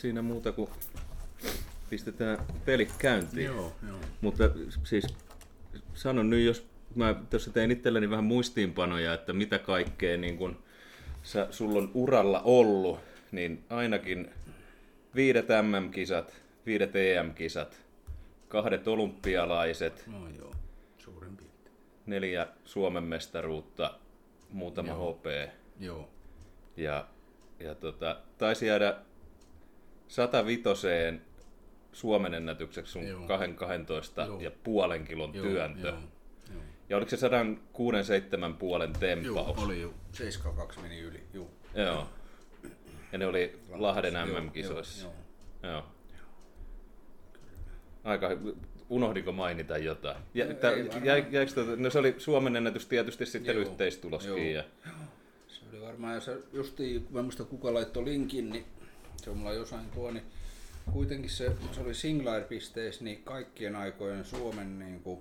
siinä muuta kuin pistetään pelit käyntiin. Joo, joo. Mutta siis sanon nyt, jos mä tuossa tein itselleni vähän muistiinpanoja, että mitä kaikkea niin kun sä, sulla on uralla ollut, niin ainakin viidet MM-kisat, viidet EM-kisat, kahdet olympialaiset, No joo, suurin piirtein. neljä Suomen mestaruutta, muutama Joo. HP Joo, ja, ja tota, taisi jäädä 105 Suomen ennätykseksi sun Joo. 212 Joo. ja puolen kilon joo, työntö. Joo, joo. Ja oliko se 167 puolen Joo, tempaus? oli jo. 72 meni yli, joo. Joo. Ja ne oli Lahden Joo, MM-kisoissa. Joo, Joo. Joo. Aika Unohdinko mainita jotain? Ja, No, tä, jäikö tuota, no se oli Suomen ennätys tietysti sitten Joo. yhteistuloskin. Joo. Ja, Se oli varmaan, ja se justiin, kun mä en muista kuka laittoi linkin, niin se on mulla jossain tuo, niin kuitenkin se, se oli singlair-pisteissä, niin kaikkien aikojen Suomen niin kuin,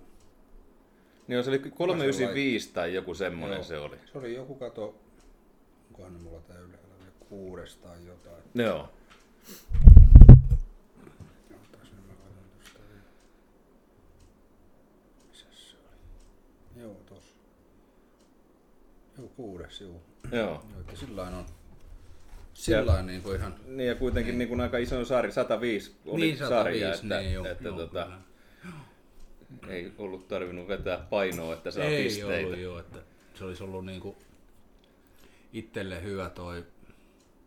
niin se oli 395 tai joku semmoinen Joo. se oli. se oli joku kato, onkohan ne mulla tää ylhäällä vielä kuudes tai jotain. Joo. Joo, tossa. Joo, kuudes, joo. Joo. Sillain on. Sillain niin kuin ihan Niin ja kuitenkin niin. kuin aika iso sarja, 105 oli Niin, 105, sarja, että, niin, joo, että joo, tota, ei ollut tarvinnut vetää painoa, että saa Ei pisteitä. ollut joo, että se olisi ollut niinku itselle hyvä toi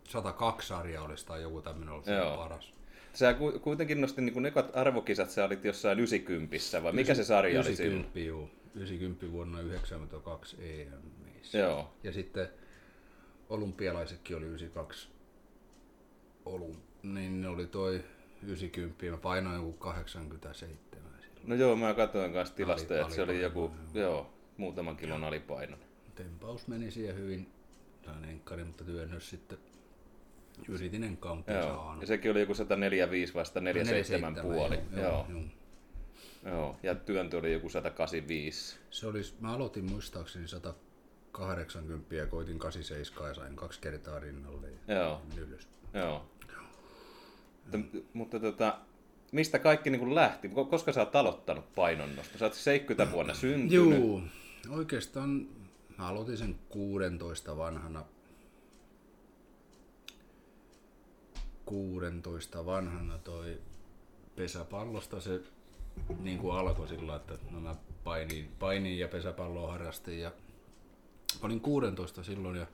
102 sarja olisi tai joku tämmöinen ollut Joo. paras. Sä ku- kuitenkin nostin niin ekat arvokisat, sä olit jossain 90 vai mikä se sarja oli silloin? 90, joo. 90 vuonna 92 EM. Joo, Ja sitten olympialaisetkin oli 92 olum, niin ne oli toi 90, mä painoin joku 87 silloin. no joo, mä katsoin kanssa tilastoja, Ali- että se oli joku, joo, muutaman kilon alipaino. Tempaus meni siihen hyvin, sain enkkari, mutta työnnös sitten yritin Joo, saanut. ja sekin oli joku 145 vasta 47 puoli. Joo, Joo, joo. joo, ja työntö oli joku 185. Se olisi, mä aloitin muistaakseni 180 ja koitin 87 ja sain kaksi kertaa rinnalle ja Joo, ylös. joo. Mutta, mutta tota, mistä kaikki niin kuin lähti? Ko- Koska sä oot aloittanut painonnosta? Sä oot 70 vuonna syntynyt. Juu, oikeastaan mä aloitin sen 16 vanhana. 16 vanhana toi pesäpallosta se niin kuin alkoi sillä, että no mä painin, painin ja pesäpalloa harrastin ja olin 16 silloin ja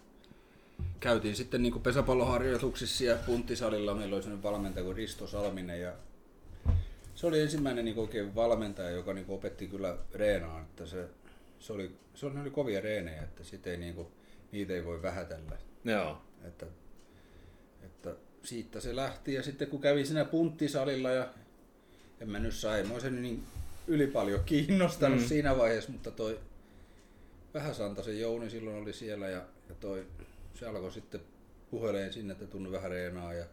käytiin sitten niin pesäpalloharjoituksissa ja punttisalilla. Meillä oli sellainen valmentaja kuin Risto Salminen ja se oli ensimmäinen niin oikein valmentaja, joka niin opetti kyllä reenaan, että se, se, oli, se oli, oli kovia reenejä, että sit ei, niin kuin, niitä ei voi vähätellä. Joo, Että, että siitä se lähti ja sitten kun kävi siinä punttisalilla ja en mä nyt sai, mä olisin niin yli paljon kiinnostanut mm. siinä vaiheessa, mutta toi Vähäsantasen Jouni silloin oli siellä ja, ja toi, se alkoi sitten puheleen sinne, että tunnu vähän reenaa ja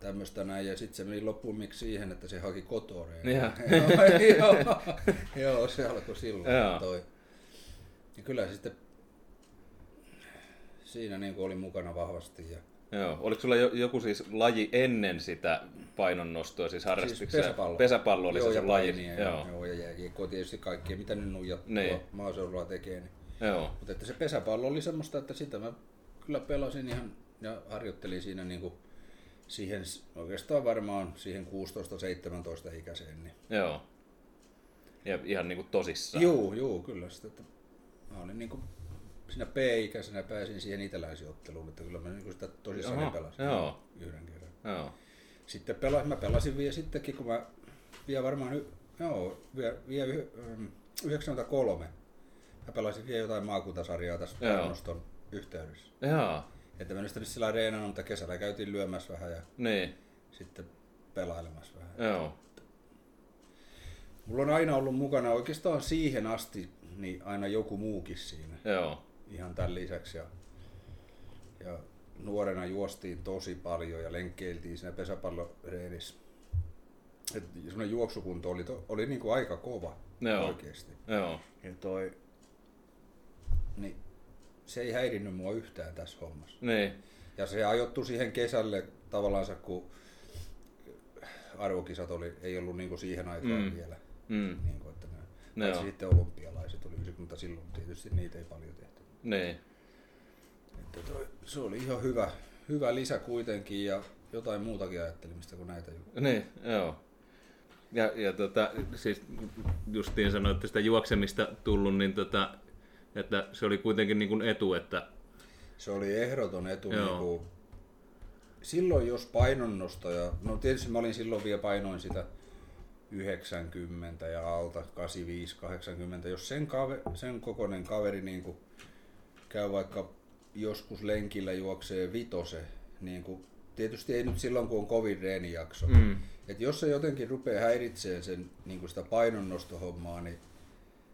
tämmöistä näin. Ja sitten se meni loppuun siihen, että se haki kotoreen. Ihan. joo, joo, se alkoi silloin. Joo. Toi. Ja kyllä se sitten siinä niin oli mukana vahvasti. Ja joo. Oliko sulla jo, joku siis laji ennen sitä painonnostoa, siis harrastitko sä- pesäpallo. Pesäpallo oli joo, se sun laji. painia, Joo. ja, joo, ja jääkiekko tietysti kaikkea, mitä ne nuijat Niin. maaseudulla tekee. Niin. Joo. Mutta että se pesäpallo oli semmoista, että sitä mä kyllä pelasin ihan ja harjoittelin siinä niinku siihen s- oikeastaan varmaan siihen 16-17 ikäiseen. Niin. Joo. Ja ihan niinku tosissaan. Juu, juu, kyllä. Sitä, että mä olin niinku siinä P-ikäisenä pääsin siihen itäläisiotteluun, että kyllä mä niinku sitä tosissaan Aha, pelasin joo. yhden kerran. Joo. Sitten pelasin, mä pelasin vielä sittenkin, kun mä vielä varmaan, joo, vielä, vielä yh- ym, 93. Mä pelasin vielä jotain maakuntasarjaa tässä painonnoston yhteydessä. Joo. Että mä nyt sillä reenannut, mutta kesällä käytiin lyömässä vähän ja Niin. sitten pelailemassa vähän. Joo. Mulla on aina ollut mukana oikeastaan siihen asti niin aina joku muukin siinä. Joo. Ihan tämän lisäksi. Ja, ja nuorena juostiin tosi paljon ja lenkkeiltiin siinä pesäpalloreenissä. Et semmoinen juoksukunto oli, to, oli niinku aika kova Joo. oikeasti. Joo. Ja toi, niin se ei häirinnyt mua yhtään tässä hommassa. Niin. Ja se ajoittu siihen kesälle tavallaan, kun arvokisat oli, ei ollut niin siihen aikaan mm. vielä. Mm. Niin kuin, että ne, joo. sitten olympialaiset oli 90 silloin, tietysti niitä ei paljon tehty. Niin. Että toi, se oli ihan hyvä, hyvä lisä kuitenkin ja jotain muutakin ajattelimista kuin näitä juttuja. Niin, joo. Ja, ja tota, siis justiin sanoitte sitä juoksemista tullut, niin tota, että se oli kuitenkin niin kuin etu, että Se oli ehdoton etu. Joo. Niin kuin, silloin jos painonnostaja, no tietysti mä olin silloin vielä painoin sitä 90 ja alta 85, 80, jos sen, kave, sen kokoinen kaveri niin kuin käy vaikka joskus lenkillä juoksee vitose, niin kuin, tietysti ei nyt silloin kun on kovin reenijakso, mm, et jos se jotenkin rupeaa häiritsee sen niin kuin sitä painonnostohommaa, niin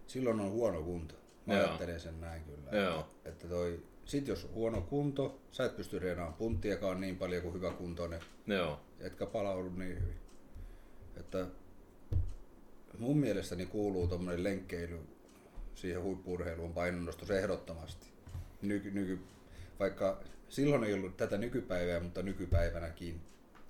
silloin on huono kunto. Mä Joo. ajattelen sen näin kyllä. Joo. Että, että toi, sit jos on huono kunto, sä et pysty reenaamaan punttiakaan niin paljon kuin hyvä kuntoinen, joo, etkä palaudu niin hyvin. Että mun mielestäni kuuluu tommonen lenkkeily siihen huippuurheiluun painonnostus ehdottomasti. Nyky, nyky, vaikka silloin ei ollut tätä nykypäivää, mutta nykypäivänäkin.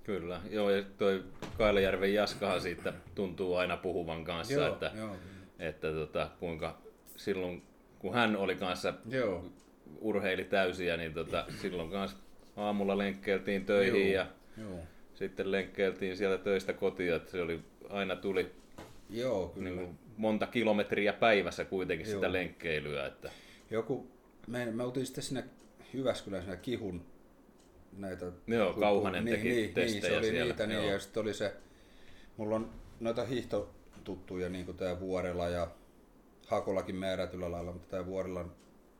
kyllä. Joo, ja toi Kailajärven Jaskahan siitä tuntuu aina puhuvan kanssa, että, joo, että tota, kuinka silloin, kun hän oli kanssa joo. urheili täysiä, niin tota, silloin kanssa aamulla lenkkeiltiin töihin Joo, ja Joo. sitten lenkkeiltiin sieltä töistä kotiin, että se oli, aina tuli Joo, kyllä. niin monta kilometriä päivässä kuitenkin Joo. sitä lenkkeilyä. Että, Joku, me, me oltiin sitten siinä Jyväskylän siinä Kihun näitä... Joo, huippu- Kauhanen niin, teki niin, niin, testejä se oli siellä, niitä, niin, joo. ja sitten oli se, mulla on noita hiihtotuttuja, niin kuin tämä Vuorela ja Hakolakin määrätyllä lailla, mutta tämä Vuorelan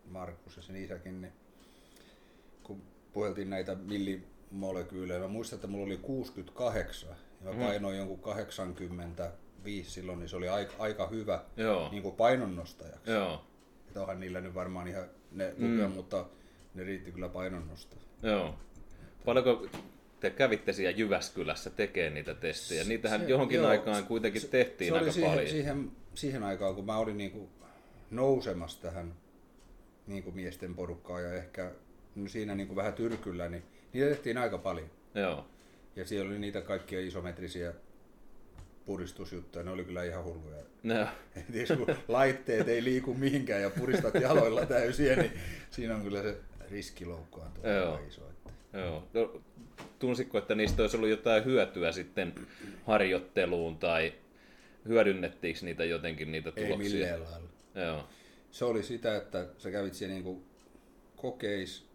Markus ja sen isäkin, niin kun puheltiin näitä millimolekyylejä, mä muistan, että mulla oli 68 ja mä Mm. painoin jonkun 85 silloin, niin se oli aika, aika hyvä joo, niin kuin painonnostajaksi. joo, Että onhan niillä nyt varmaan ihan ne Mm. lukea, mutta ne riitti kyllä painonnosta. joo. Paljonko te kävitte siellä Jyväskylässä tekemään niitä testejä? Niitähän Se- johonkin joo, aikaan kuitenkin tehtiin se aika siihen, paljon. Siihen, siihen aikaan, kun mä olin niinku nousemassa tähän niinku miesten porukkaan ja ehkä no siinä niinku vähän tyrkyllä, niin niitä tehtiin aika paljon. Joo, Ja siellä oli niitä kaikkia isometrisiä puristusjuttuja, ne oli kyllä ihan hulluja. no, jos kun laitteet ei liiku mihinkään ja puristat jaloilla täysiä, niin siinä on kyllä se riskiloukkaantua Joo. aika iso. Että. joo. No, tunsitko, että niistä olisi ollut jotain hyötyä sitten harjoitteluun tai hyödynnettiinkö niitä jotenkin niitä Ei tuloksia? millään lailla. Joo, se oli sitä, että sä kävit siellä niinku kokeis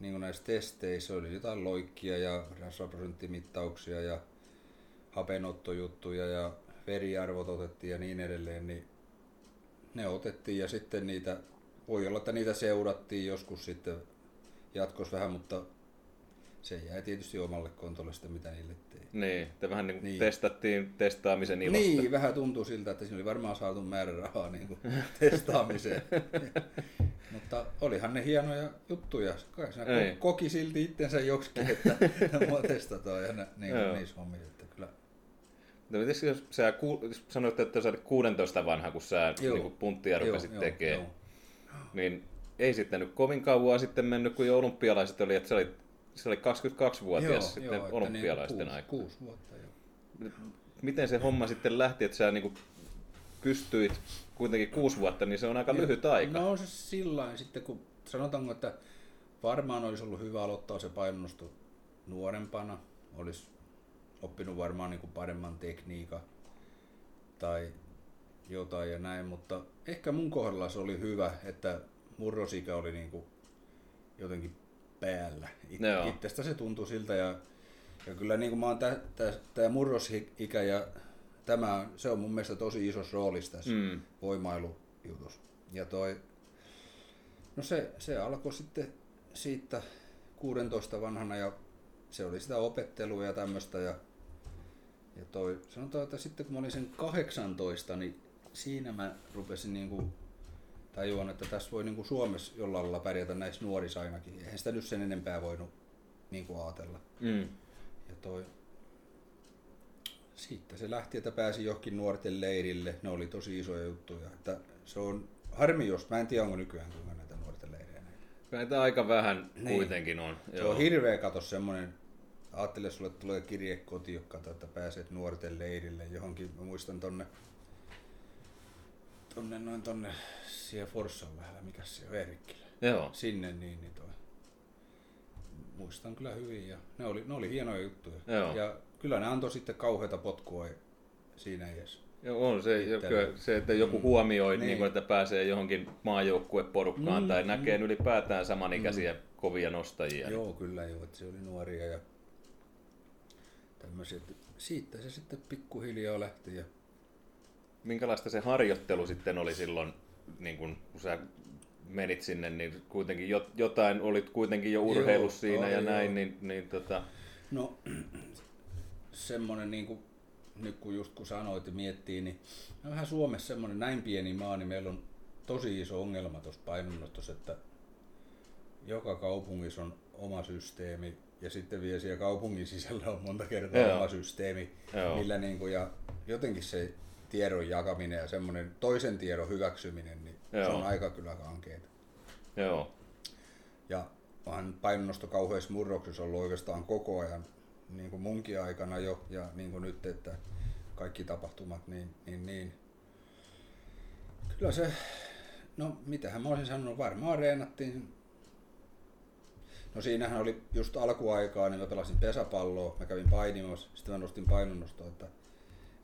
niinku näissä testeissä, oli jotain loikkia ja rasvaprosenttimittauksia ja hapenottojuttuja ja veriarvot otettiin ja niin edelleen, niin ne otettiin ja sitten niitä, voi olla, että niitä seurattiin joskus sitten jatkos vähän, mutta se jäi tietysti omalle kontolle sitä, mitä niille tein. niin. Te vähän niin kuin Niin. testattiin testaamisen ilosta. Niin, vähän tuntuu siltä, että siinä oli varmaan saatu määrärahaa niin kuin testaamiseen. Mutta olihan ne hienoja juttuja. Kai siinä koki silti itsensä joksikin, että mua testataan ja nä, niin kuin niissä hommissa. No mites jos sä ku, sanoit, että sä olit 16 vanha, kun sä Joo. niin punttia rupesit Joo, tekemään, joo. niin ei sitten nyt kovin kauan sitten mennyt, kun olympialaiset oli, että se oli, se oli 22-vuotias sitten että olympialaisten niin, aikaa. kuusi, kuusi vuotta jo. Miten se homma sitten lähti, että sä niin pystyit kuitenkin kuusi vuotta, niin se on aika lyhyt aika. No on se sillä sitten, kun sanotaanko, että varmaan olisi ollut hyvä aloittaa se painonnosto nuorempana. Olisi oppinut varmaan niin kuin paremman tekniikan tai jotain ja näin, mutta ehkä mun kohdalla se oli hyvä, että murrosikä oli niin kuin jotenkin päällä. It, Joo. itsestä se tuntui siltä ja, ja kyllä niin kuin mä oon tämä murrosikä ja tämä, se on mun mielestä tosi isossa roolissa tässä Mm. voimailujutus. Ja toi, no se, se alkoi sitten siitä 16 vanhana ja se oli sitä opettelua ja tämmöistä ja, ja toi, sanotaan, että sitten kun mä olin sen 18, niin siinä mä rupesin niinku tajuan, että tässä voi niinku Suomessa jollain lailla pärjätä näissä nuorissa ainakin. Eihän sitä nyt sen enempää voinut niinku ajatella. Mm. Ja toi, siitä se lähti, että pääsi johonkin nuorten leirille. Ne oli tosi isoja juttuja. Että se on harmi, jos mä en tiedä, onko nykyään kuinka näitä nuorten leirejä. näitä. Tämä aika vähän Niin. kuitenkin on. Se on hirveä kato semmonen, ajattele sulle tulee kirje kotiin, kato, että pääset nuorten leirille johonkin. Mä muistan tonne, tonne noin tonne siellä Forssan lähellä, mikä se on, Eerikkilä. Joo. Sinne niin, niin toi. Muistan kyllä hyvin ja ne oli, ne oli hienoja juttuja. Joo. Ja kyllä ne antoi sitten kauheita potkua siinä iässä. Joo, on se, joka, se, että joku huomioi, niin. Niin. Niin että pääsee johonkin maajoukkueporukkaan Mm, tai näkee ylipäätään samanikäisiä kovia nostajia. Joo, kyllä joo, että se oli nuoria ja tämmöisiä. Siitä se sitten pikkuhiljaa lähti ja Minkälaista se harjoittelu sitten oli silloin, niin kun, kun sä menit sinne, niin kuitenkin jo- jotain, olit kuitenkin jo urheilussa Joo, siinä ja oli, näin, joo. niin, niin tota, No, semmonen niinku, nyt kun just kun sanoit ja miettii, niin me vähän Suomessa semmonen näin pieni maa, niin meillä on tosi iso ongelma tuossa painonnostossa, että joka kaupungissa on oma systeemi ja sitten vielä siellä kaupungin sisällä on monta kertaa Joo. oma systeemi, Joo. millä niinku, ja jotenkin se tiedon jakaminen ja semmoinen toisen tiedon hyväksyminen, niin se Joo. on aika kyllä kankeeta. joo, Ja onhan painonnosto kauheassa murroksessa ollut oikeastaan koko ajan, niin kuin munkin aikana jo, ja niin kuin nyt, että kaikki tapahtumat, niin, niin, niin. Kyllä se, no mitähän mä olisin sanonut, varmaan reenattiin. No siinähän oli just alkuaikaa, niin mä pelasin pesäpalloa, mä kävin painimassa, sitten mä nostin painonnostoa, että,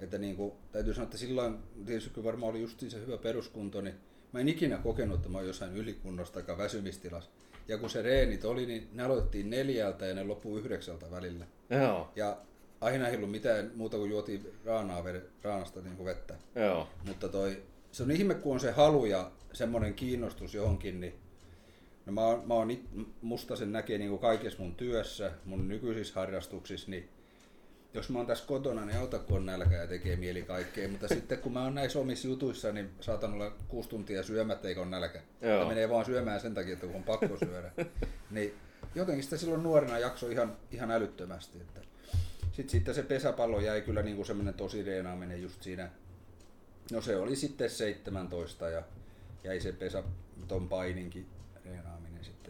että niin kuin, täytyy sanoa, että silloin tietysti kun varmaan oli just se hyvä peruskunto, niin mä en ikinä kokenut, että mä oon jossain ylikunnossa tai väsymistilassa. Ja kun se reenit oli, niin ne aloitettiin neljältä ja ne loppui yhdeksältä välillä. joo, Ja aina ei ollut mitään muuta kuin juotiin raanaa, vede- raanasta niin kuin vettä. joo, Mutta toi, se on ihme, kun on se halu ja semmoinen kiinnostus johonkin, niin no mä, mä oon it, musta sen näkee niin kuin kaikessa mun työssä, mun nykyisissä harrastuksissa, niin jos mä oon tässä kotona, niin auta kun on nälkä ja tekee mieli kaikkea, mutta sitten kun mä oon näissä omissa jutuissa, niin saatan olla kuusi tuntia syömättä eikä ole nälkä. Joo. Ja menee vaan syömään sen takia, että kun on pakko syödä. niin jotenkin sitä silloin nuorena jakso ihan, ihan älyttömästi. Että. Sitten, sitten se pesäpallo jäi kyllä niin kuin semmoinen tosi reenaaminen just siinä. No se oli sitten 17 ja jäi se pesä, ton paininkin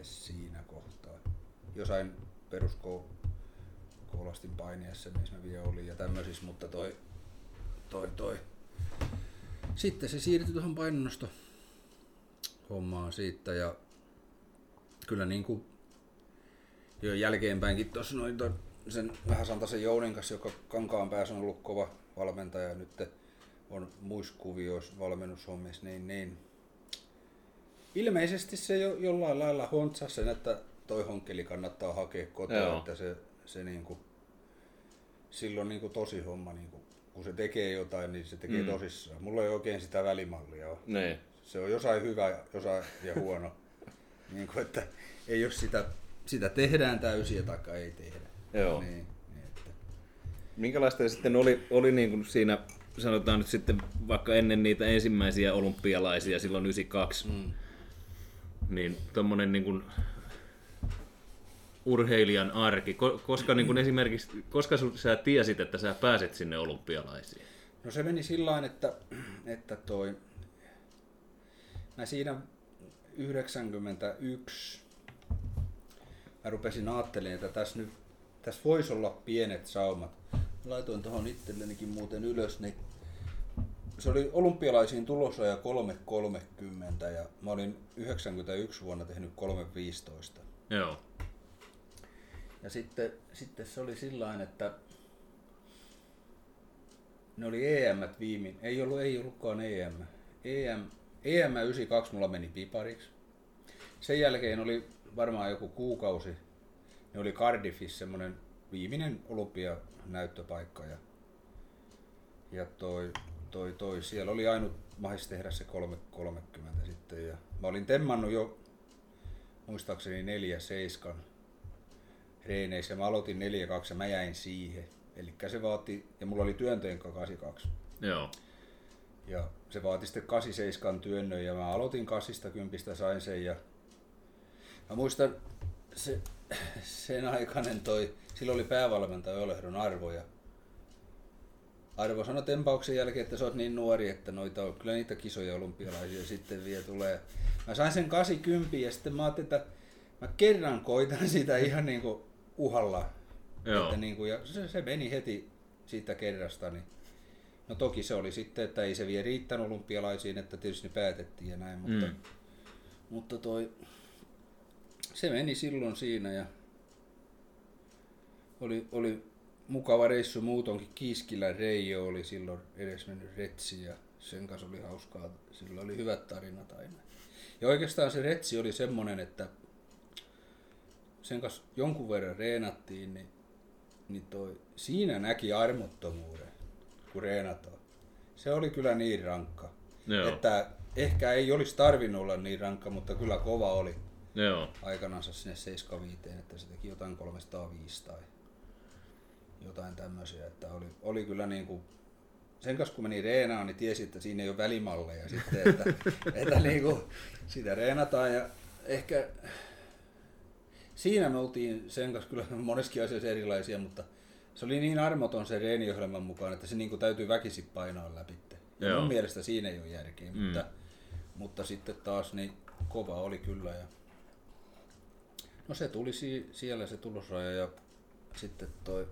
sitten siinä kohtaa. Jossain peruskoulastin paineessa, missä mä vielä olin ja tämmöisissä, mutta toi, toi, toi. Sitten se siirtyi tuohon painonnosto hommaan siitä ja kyllä niin kuin jo jälkeenpäinkin tuossa noin ton, sen vähän Santasen Jounin kanssa, joka kankaan päässä on ollut kova valmentaja ja nyt on muissa kuvioissa valmennushommissa, niin, niin ilmeisesti se jo jollain lailla hontsasi sen, että toi honkkeli kannattaa hakea kotoa, Joo. että se, se niinku, silloin niinku tosi homma, niinku, kun se tekee jotain, niin se tekee Mm. tosissaan. Mulla ei oikein sitä välimallia ole. niin, Se on jossain hyvä ja jossain ja huono. niin kuin, että ei jos sitä, sitä tehdään täysiä tai ei tehdä. Joo. Niin, niin että, Minkälaista sitten oli, oli niin kuin siinä, sanotaan nyt sitten vaikka ennen niitä ensimmäisiä olympialaisia silloin 92, mm. Niin tommonen niin kuin urheilijan arki, Ko- koska niin kuin esimerkiksi, koska sä tiesit, että sä pääset sinne olympialaisiin? No se meni sillä että, että toi, mä siinä 91 mä rupesin ajattelemaan, että tässä nyt tässä voisi olla pienet saumat. Laitoin tuohon itsellenikin muuten ylös, niin se oli olympialaisiin tulossa ja 3.30 ja mä olin 91 vuonna tehnyt 3.15. Joo, Ja sitten, sitten se oli sillä että ne oli EM viimein. Ei ollut, ei ollutkaan EM. EM, EM 92 mulla meni pipariksi. Sen jälkeen oli varmaan joku kuukausi. Ne oli Cardiffissa semmoinen viimeinen olympianäyttöpaikka. Ja, ja toi, toi, toi, siellä oli ainut mahis tehdä se 3.30 sitten. Ja mä olin temmannut jo muistaakseni 4.7 reeneissä. Mä aloitin 4-2 ja mä jäin siihen. Eli se vaati, ja mulla oli työntöjen 82. joo, Ja se vaati sitten 87 työnnön ja mä aloitin 80 sain sen ja mä muistan se, sen aikainen toi, silloin oli päävalmentaja Olehdon Arvo ja Arvo sanoi tempauksen jälkeen, että sä oot niin nuori, että noita on kyllä niitä kisoja olympialaisia sitten vielä tulee. Mä sain sen 80 ja sitten mä ajattelin, että mä kerran koitan sitä ihan niinku uhalla. Joo. Että niinku, ja se, se, meni heti siitä kerrasta. Niin. No toki se oli sitten, että ei se vielä riittänyt olympialaisiin, että tietysti ne päätettiin ja näin, mutta, mm. mutta toi, se meni silloin siinä ja oli, oli mukava reissu muutonkin. Kiiskilän Reijo oli silloin edes mennyt retsi ja sen kanssa oli hauskaa. Sillä oli hyvät tarinat aina. Ja oikeastaan se retsi oli semmonen, että sen kanssa jonkun verran reenattiin, niin, niin toi, siinä näki armottomuuden, kun reenataan. Se oli kyllä niin rankka. Joo. Että ehkä ei olisi tarvinnut olla niin rankka, mutta kyllä kova oli. Joo. Aikanaan sinne 75, että se teki jotain 305 tai jotain tämmöisiä, että oli, oli kyllä niin kuin, sen kanssa kun meni reenaan, niin tiesi, että siinä ei ole välimalleja sitten, että, että niin kuin, sitä reenataan ja ehkä siinä me oltiin sen kanssa kyllä moneskin asiassa erilaisia, mutta se oli niin armoton se reeniohjelman mukaan, että se niin kuin täytyy väkisin painaa läpi. Ja Joo. mun mielestä siinä ei ole järkeä, mm. mutta, mutta sitten taas niin kova oli kyllä. Ja... No se tuli si- siellä se tulosraja ja sitten toi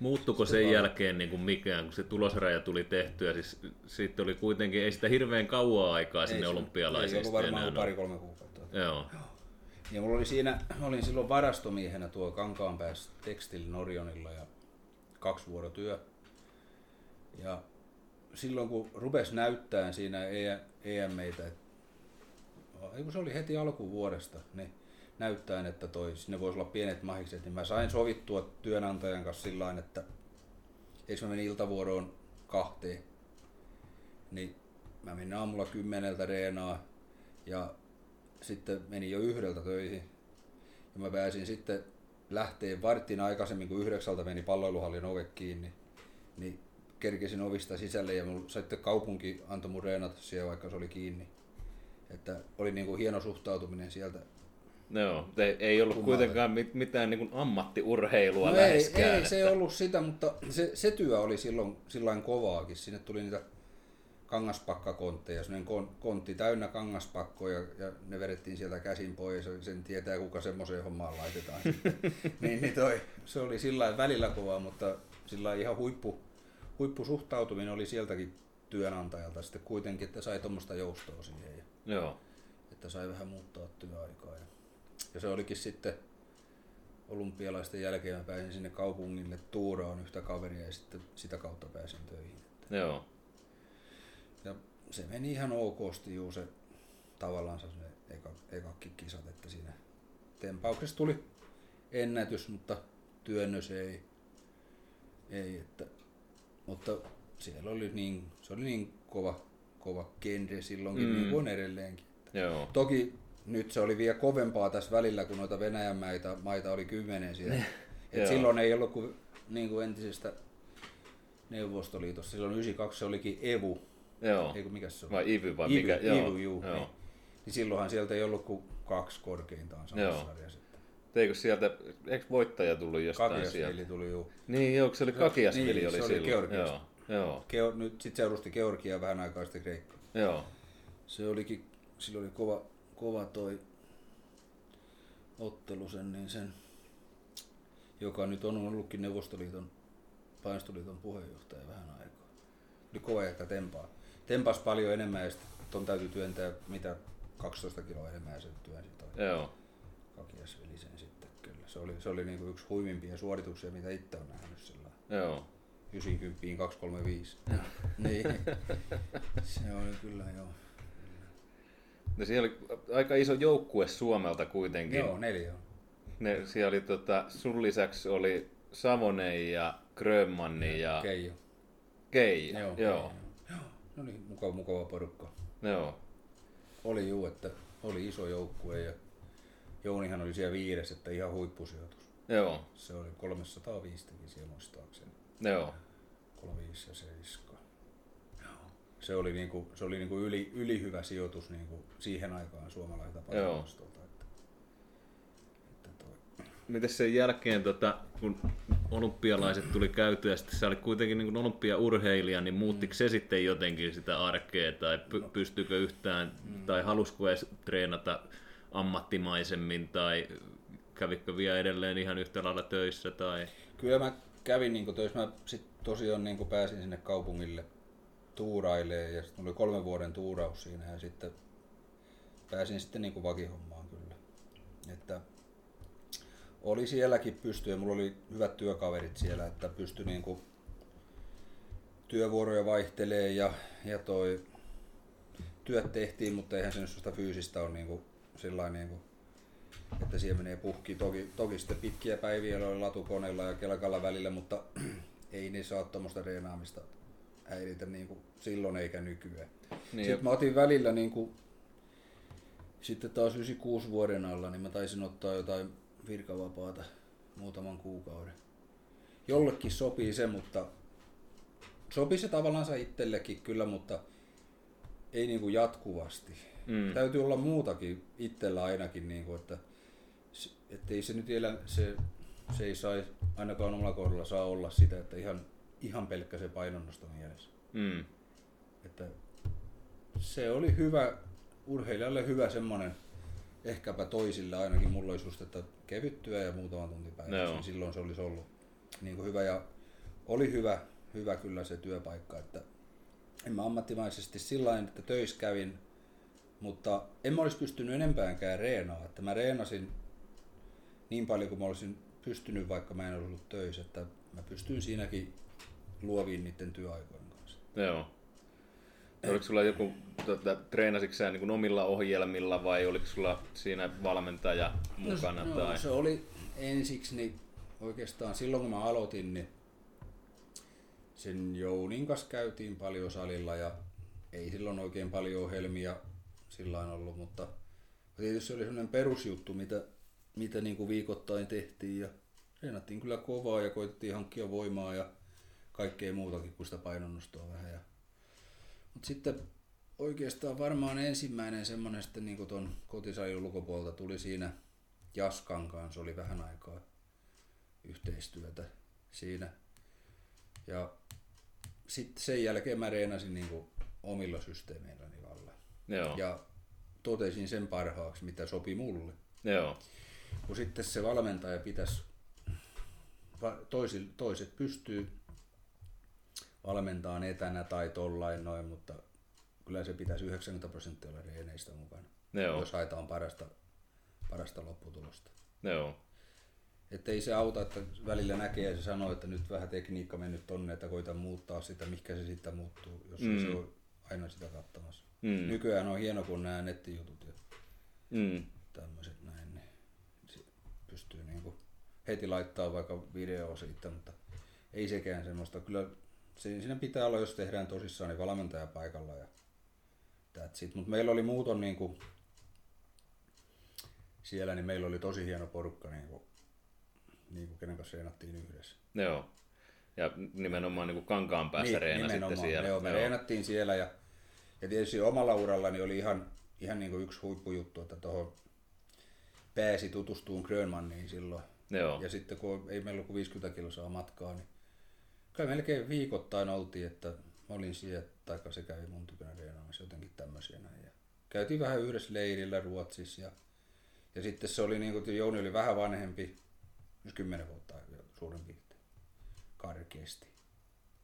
Muuttuko sen vaan... jälkeen niin kuin mikään, kun se tulosraja tuli tehtyä? Siis, sitten oli kuitenkin, ei sitä hirveän kauaa aikaa ei sinne se, olympialaisista. Ei varmaan pari-kolme kuukautta. Joo. Ja mulla oli siinä, olin silloin varastomiehenä tuo Kankaanpäässä Textil Norionilla ja kaksi vuorotyö. Ja silloin kun rupes näyttää siinä EMEitä, kun se oli heti alkuvuodesta, niin näyttäen, että toi, sinne voisi olla pienet mahikset, niin mä sain sovittua työnantajan kanssa sillä että eikö mä menin iltavuoroon kahteen, niin mä menin aamulla kymmeneltä reenaa ja sitten menin jo yhdeltä töihin. Ja mä pääsin sitten lähteen vartin aikaisemmin, kun yhdeksältä meni palloiluhallin ove kiinni, niin kerkesin ovista sisälle ja mulla sitten kaupunki antoi mun reenata siellä, vaikka se oli kiinni. Että oli niin kuin hieno suhtautuminen sieltä Joo, ei, ei ollut Kummalle. kuitenkaan mitään niin kuin ammattiurheilua no läheskään. Ei, ei että... se ei ollut sitä, mutta se, se työ oli silloin sillain kovaakin. Sinne tuli niitä kangaspakkakontteja, sellainen kontti täynnä kangaspakkoja ja ne vedettiin sieltä käsin pois ja sen tietää kuka semmoiseen hommaan laitetaan. niin, niin toi, se oli sillä välillä kovaa, mutta sillä ihan huippu, huippusuhtautuminen oli sieltäkin työnantajalta sitten kuitenkin, että sai tuommoista joustoa siihen. Ja, Joo. Että sai vähän muuttaa työaikaa. Ja ja se olikin sitten olympialaisten jälkeen mä pääsin sinne kaupungille tuuraan yhtä kaveria ja sitten sitä kautta pääsin töihin. Joo. Ja se meni ihan okosti juu se tavallaan se eka, ekakki kisat, että siinä tempauksessa tuli ennätys, mutta työnnös ei. ei että, mutta siellä oli niin, se oli niin kova, kova genre silloinkin, mm. niin kuin edelleenkin. Joo. Toki nyt se oli vielä kovempaa tässä välillä, kun noita Venäjän maita, maita oli kymmenen siellä. Et silloin ei ollut kuin, niin kuin entisestä Neuvostoliitosta. Silloin 92 se olikin EVU. Joo. Eikö mikä se on? Vai IVY vai IVY, mikä? IVY, joo. Juu, joo. Niin. niin silloinhan sieltä ei ollut kuin kaksi korkeintaan samassa sarjassa. Eikö sieltä, eikö voittaja tullut jostain Kakiasvili sieltä? tuli juu. Niin, joo, se oli Kakiasvili niin, oli se silloin. Oli Georgiasta. joo, joo. Keo, nyt sitten seurusti Georgia vähän aikaa sitten Kreikka. Joo. Se olikin, sillä oli kova, kova toi ottelu sen, niin sen, joka nyt on ollutkin Neuvostoliiton painostoliiton puheenjohtaja vähän aikaa. Oli kova että tempaa. Tempas paljon enemmän ja sitten täytyy työntää mitä 12 kiloa enemmän ja se työnsi toi. Joo. Kakiasveli sen sitten kyllä. Se oli, se oli niinku yksi huimimpia suorituksia, mitä itse on nähnyt sillä Joo. 90 235. niin. Se oli kyllä joo. No siellä oli aika iso joukkue Suomelta kuitenkin. Joo, neljä on. Ne, siellä oli tota, sun lisäksi oli Savonen ja Grönmanni ja... Keijo. Keijo, joo. joo. joo. No niin, mukava, mukava porukka. Joo. Oli juu, että oli iso joukkue ja Jounihan oli siellä viides, että ihan huippusijoitus. Joo. Se oli 305 siellä muistaakseni. Joo. 35 ja 7 se oli, niinku, se oli niinku yli, yli hyvä sijoitus niinku siihen aikaan suomalaiselta painostolta. Että, että Miten sen jälkeen, tota, kun olympialaiset tuli käytyä, ja sitten sä olit kuitenkin niin olympiaurheilija, niin muuttiko mm. se sitten jotenkin sitä arkea, tai py- pystyykö yhtään, mm. tai halusko edes treenata ammattimaisemmin tai kävikö vielä edelleen ihan yhtä lailla töissä? Tai... Kyllä mä kävin niin töissä. Mä sit tosiaan niin pääsin sinne kaupungille tuurailemaan ja sitten oli kolmen vuoden tuuraus siinä ja sitten pääsin sitten niin vakihommaan kyllä. Että oli sielläkin pysty ja mulla oli hyvät työkaverit siellä, että pystyi niin kuin työvuoroja vaihtelee ja, ja toi työt tehtiin, mutta eihän se nyt fyysistä ole niin kuin, sillä niin kuin, että siihen menee puhki. Toki, toki sitten pitkiä päiviä oli latukoneella ja kelkalla välillä, mutta ei ne saa tuommoista reenaamista häiritä niin kuin silloin eikä nykyään. Niin sitten mä otin välillä niin kuin, sitten taas 96 vuoden alla, niin mä taisin ottaa jotain virkavapaata muutaman kuukauden. Jollekin sopii se, mutta sopii se tavallaan itsellekin kyllä, mutta ei niin kuin jatkuvasti. Mm. Täytyy olla muutakin itsellä ainakin, niin kuin, että ei se nyt elä, se, se ei sai, ainakaan omalla kohdalla saa olla sitä, että ihan, ihan pelkkä se painonnosto mielessä. Mm. Että se oli hyvä, urheilijalle hyvä semmoinen, ehkäpä toisille ainakin, mulla olisi just, että kevyttyä ja muutama tunti päivässä, niin silloin se olisi ollut niin kuin hyvä ja oli hyvä, hyvä kyllä se työpaikka, että en mä ammattimaisesti sillä että töissä kävin, mutta en mä olisi pystynyt enempäänkään reenaa, että mä reenasin niin paljon kuin mä olisin pystynyt, vaikka mä en ollut töissä, että mä pystyin siinäkin luoviin niiden työaikojen kanssa. Joo. Oliko sulla joku, tuota, treenasitko sä niin omilla ohjelmilla vai oliko sulla siinä valmentaja mukana? No, tai? No, se oli ensiksi, niin oikeastaan silloin kun mä aloitin, niin sen Jounin kanssa käytiin paljon salilla ja ei silloin oikein paljon ohjelmia sillä ollut, mutta tietysti se oli sellainen perusjuttu, mitä, mitä niin kuin viikoittain tehtiin ja reenattiin kyllä kovaa ja koitettiin hankkia voimaa ja kaikkea muutakin kuin sitä painonnostoa vähän. Ja... Mutta sitten oikeastaan varmaan ensimmäinen semmoinen sitten niin kuin ton kotisalin ulkopuolelta tuli siinä Jaskan kanssa, oli vähän aikaa yhteistyötä siinä. Ja sitten sen jälkeen mä reenasin niin kuin omilla systeemeilläni valla. Joo. Ja totesin sen parhaaksi, mitä sopi mulle. Joo. Kun sitten se valmentaja pitäisi, toiset pystyy valmentaan etänä tai tollain noin, mutta kyllä se pitäisi 90 prosenttia olla reeneistä mukana, Joo. jos haetaan parasta, parasta lopputulosta. Joo. Että ei se auta, että välillä näkee ja se sanoo, että nyt vähän tekniikka mennyt tonne, että koita muuttaa sitä, mikä se sitten muuttuu, jos mm. se on aina sitä katsomassa. Mm. Nykyään on hieno, kun nämä nettijutut ja mm. tämmöiset näin, niin pystyy niinku heti laittaa vaikka video siitä, mutta ei sekään semmoista. Kyllä siinä pitää olla, jos tehdään tosissaan, niin valmentaja paikalla ja that's it. Mutta meillä oli muuton niin kuin, siellä, niin meillä oli tosi hieno porukka, niin kuin, niin kuin kenen kanssa reenattiin yhdessä. Joo. Ja nimenomaan niin kuin kankaan päässä niin, reenasitte siellä. Joo, me Joo. reenattiin siellä ja, ja tietysti omalla urallani oli ihan, ihan niin kuin yksi huippujuttu, että tuohon pääsi tutustumaan Grönmanniin silloin. Joo. Ja sitten kun ei meillä ollut kuin 50 kiloa matkaa, niin Kyllä melkein viikoittain oltiin, että mä olin siellä, tai se kävi mun tykönä reenaamassa jotenkin tämmöisiä näin. Ja käytiin vähän yhdessä leirillä Ruotsissa ja, ja sitten se oli niin kuin, Jouni oli vähän vanhempi, myös kymmenen vuotta suurin piirtein, karkeasti.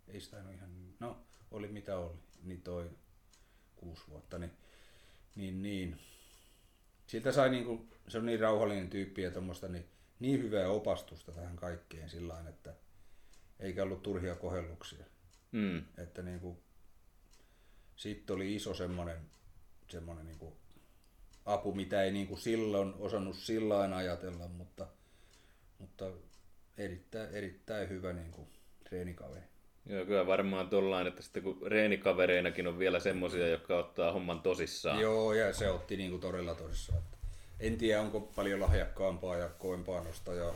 Ei sitä ihan, no oli mitä oli, niin toi kuusi vuotta, niin, niin, niin. Siltä sai niin kuin, se on niin rauhallinen tyyppi ja niin, niin hyvää opastusta tähän kaikkeen sillä että eikä ollut turhia kohelluksia. Mm. Että niin kuin, sitten oli iso semmoinen, semmoinen niin kuin apu, mitä ei niin kuin silloin osannut sillä ajatella, mutta, mutta erittäin, erittäin hyvä niin kuin treenikaveri. Joo, kyllä varmaan tuollain, että sitten kun reenikavereinakin on vielä semmoisia, jotka ottaa homman tosissaan. Joo, ja se otti niin kuin todella tosissaan. En tiedä, onko paljon lahjakkaampaa ja koempaa nostajaa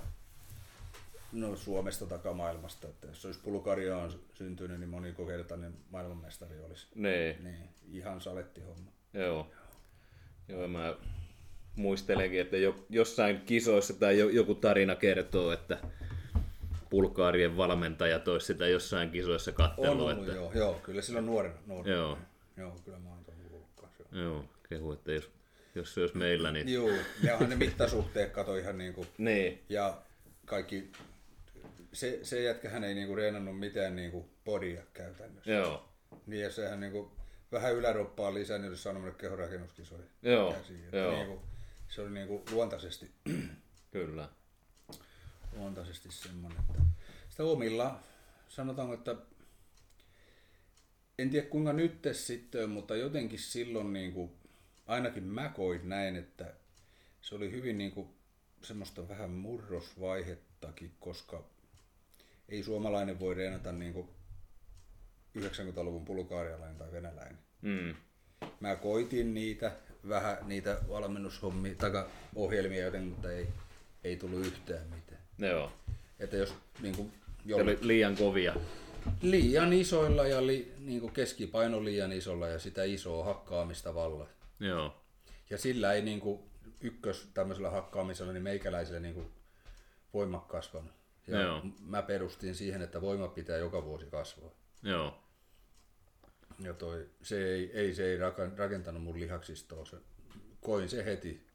no, Suomesta tai maailmasta. Että jos olisi Bulgariaan syntynyt, niin monikokertainen maailmanmestari olisi. Niin. niin ihan saletti homma. Joo. Joo, mä muistelenkin, että jo, jossain kisoissa tai jo, joku tarina kertoo, että Bulgaarien valmentaja toisi sitä jossain kisoissa kattelu. On että... joo, joo, kyllä silloin nuorena. nuorena. Joo. Joo, kyllä mä oon tuon Joo, kehu, että jos jos se olisi meillä, niin... Joo, ne onhan ne mittasuhteet kato ihan niinku, Niin, ja kaikki, se, se jätkähän ei niinku reenannut mitään niinku podia käytännössä. joo, Niin ja sehän niinku vähän yläroppaa olisi saanut mennä kehorakennuskisoihin. Joo, käsiin. Että joo. Niinku, se oli niinku luontaisesti, kyllä. luontaisesti semmoinen. Että sitä omilla, sanotaanko, että en tiedä kuinka nyt sitten, mutta jotenkin silloin niin kuin, ainakin mä koin näin, että se oli hyvin niin kuin, semmoista vähän murrosvaihettakin, koska ei suomalainen voi reenata niin kuin 90-luvun bulgaarialainen tai venäläinen. Mm. Mä koitin niitä, vähän niitä valmennushommia, tai ohjelmia joten, mutta ei, ei tullut yhtään mitään. Joo. Että jos niin kuin, Se oli liian kovia. liian isoilla ja li, niin kuin keskipaino liian isolla ja sitä isoa hakkaamista valla. Joo. Ja sillä ei niin kuin, ykkös tämmöisellä hakkaamisella niin meikäläisellä niin kuin, voima kasvanut. Ja Joo. mä perustin siihen, että voima pitää joka vuosi kasvaa. Joo. Ja toi, se ei, ei, se ei rakentanut mun lihaksistoa. Se, koin se heti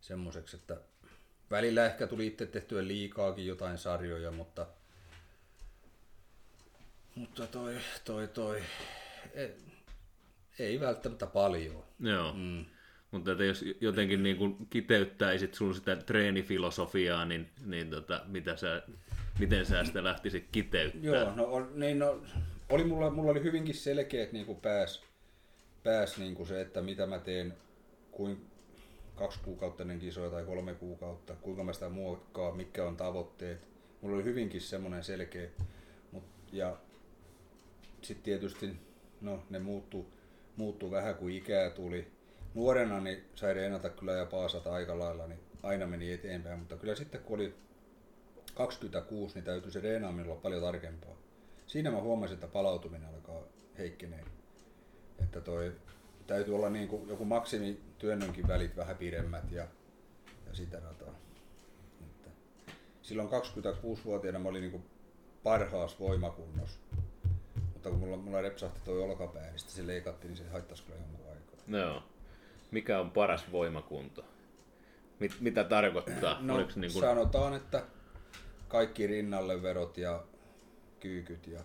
semmoiseksi, että välillä ehkä tuli itse tehtyä liikaakin jotain sarjoja, mutta, mutta toi, toi, toi, ei, ei välttämättä paljon. Joo. Mm. Mutta että jos jotenkin niin kuin kiteyttäisit sun sitä treenifilosofiaa, niin, niin tota, mitä sä, miten sä sitä lähtisit kiteyttämään? Joo, no, niin, no oli mulla, mulla oli hyvinkin selkeät niin kuin pääs, pääs niin kuin se, että mitä mä teen, kuin kaksi kuukautta ennen kisoja tai kolme kuukautta, kuinka mä sitä muokkaan, mitkä on tavoitteet. Mulla oli hyvinkin semmoinen selkeä, mut, ja sitten tietysti no, ne muuttu, muuttu vähän kuin ikää tuli. Nuorena niin sai reenata kyllä ja paasata aika lailla, niin aina meni eteenpäin, mutta kyllä sitten kun oli 26, niin täytyy se reenaaminen olla paljon tarkempaa. Siinä mä huomasin, että palautuminen alkaa heikkeneen. Että toi täytyy olla niin kuin joku maksimi työnnönkin välit vähän pidemmät ja, ja sitä rataa. Että silloin 26-vuotiaana mä olin niin kuin parhaassa voimakunnossa. Mutta kun mulla, mulla repsahti toi olkapää, niin sitten se leikattiin, niin se haittaisi kyllä jonkun aikaa. Joo. Mikä on paras voimakunto? Mit, mitä tarkoittaa? No, Oliko se niin kuin... sanotaan, että kaikki rinnalle verot ja kyykyt ja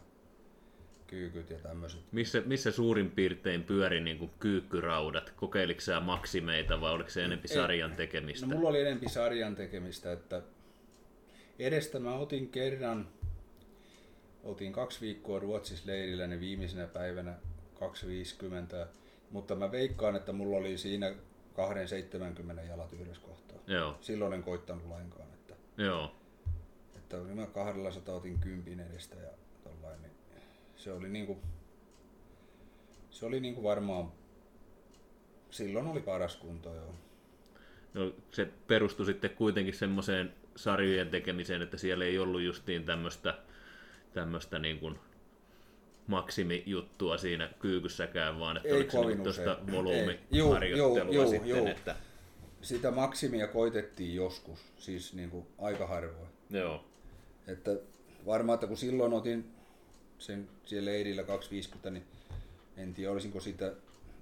kyykyt ja tämmöiset. Missä, missä suurin piirtein pyöri niin kuin kyykkyraudat? Kokeiliko sä maksimeita vai oliko se enempi sarjan tekemistä? No mulla oli enempi sarjan tekemistä, että edestä mä otin kerran, otin kaksi viikkoa Ruotsissa leirillä, niin viimeisenä päivänä 250, mutta mä veikkaan, että mulla oli siinä 270 jalat yhdessä kohtaa. Joo, Silloin en koittanut lainkaan, että, joo, että mä 200 otin kympin edestä ja tollain, niin se oli niinku, se oli niinku varmaan, silloin oli paras kunto joo. no, se perustui sitten kuitenkin semmoiseen sarjojen tekemiseen, että siellä ei ollut justiin tämmöistä tämmöistä niin kuin maksimijuttua siinä kyykyssäkään, vaan että Ei oliko se nyt tuosta volyymiharjoittelua Juu, sitten, juu. että Sitä maksimia koitettiin joskus, siis niin kuin aika harvoin. joo, Että varmaan, että kun silloin otin sen siellä leirillä 250, niin en tiedä olisinko sitä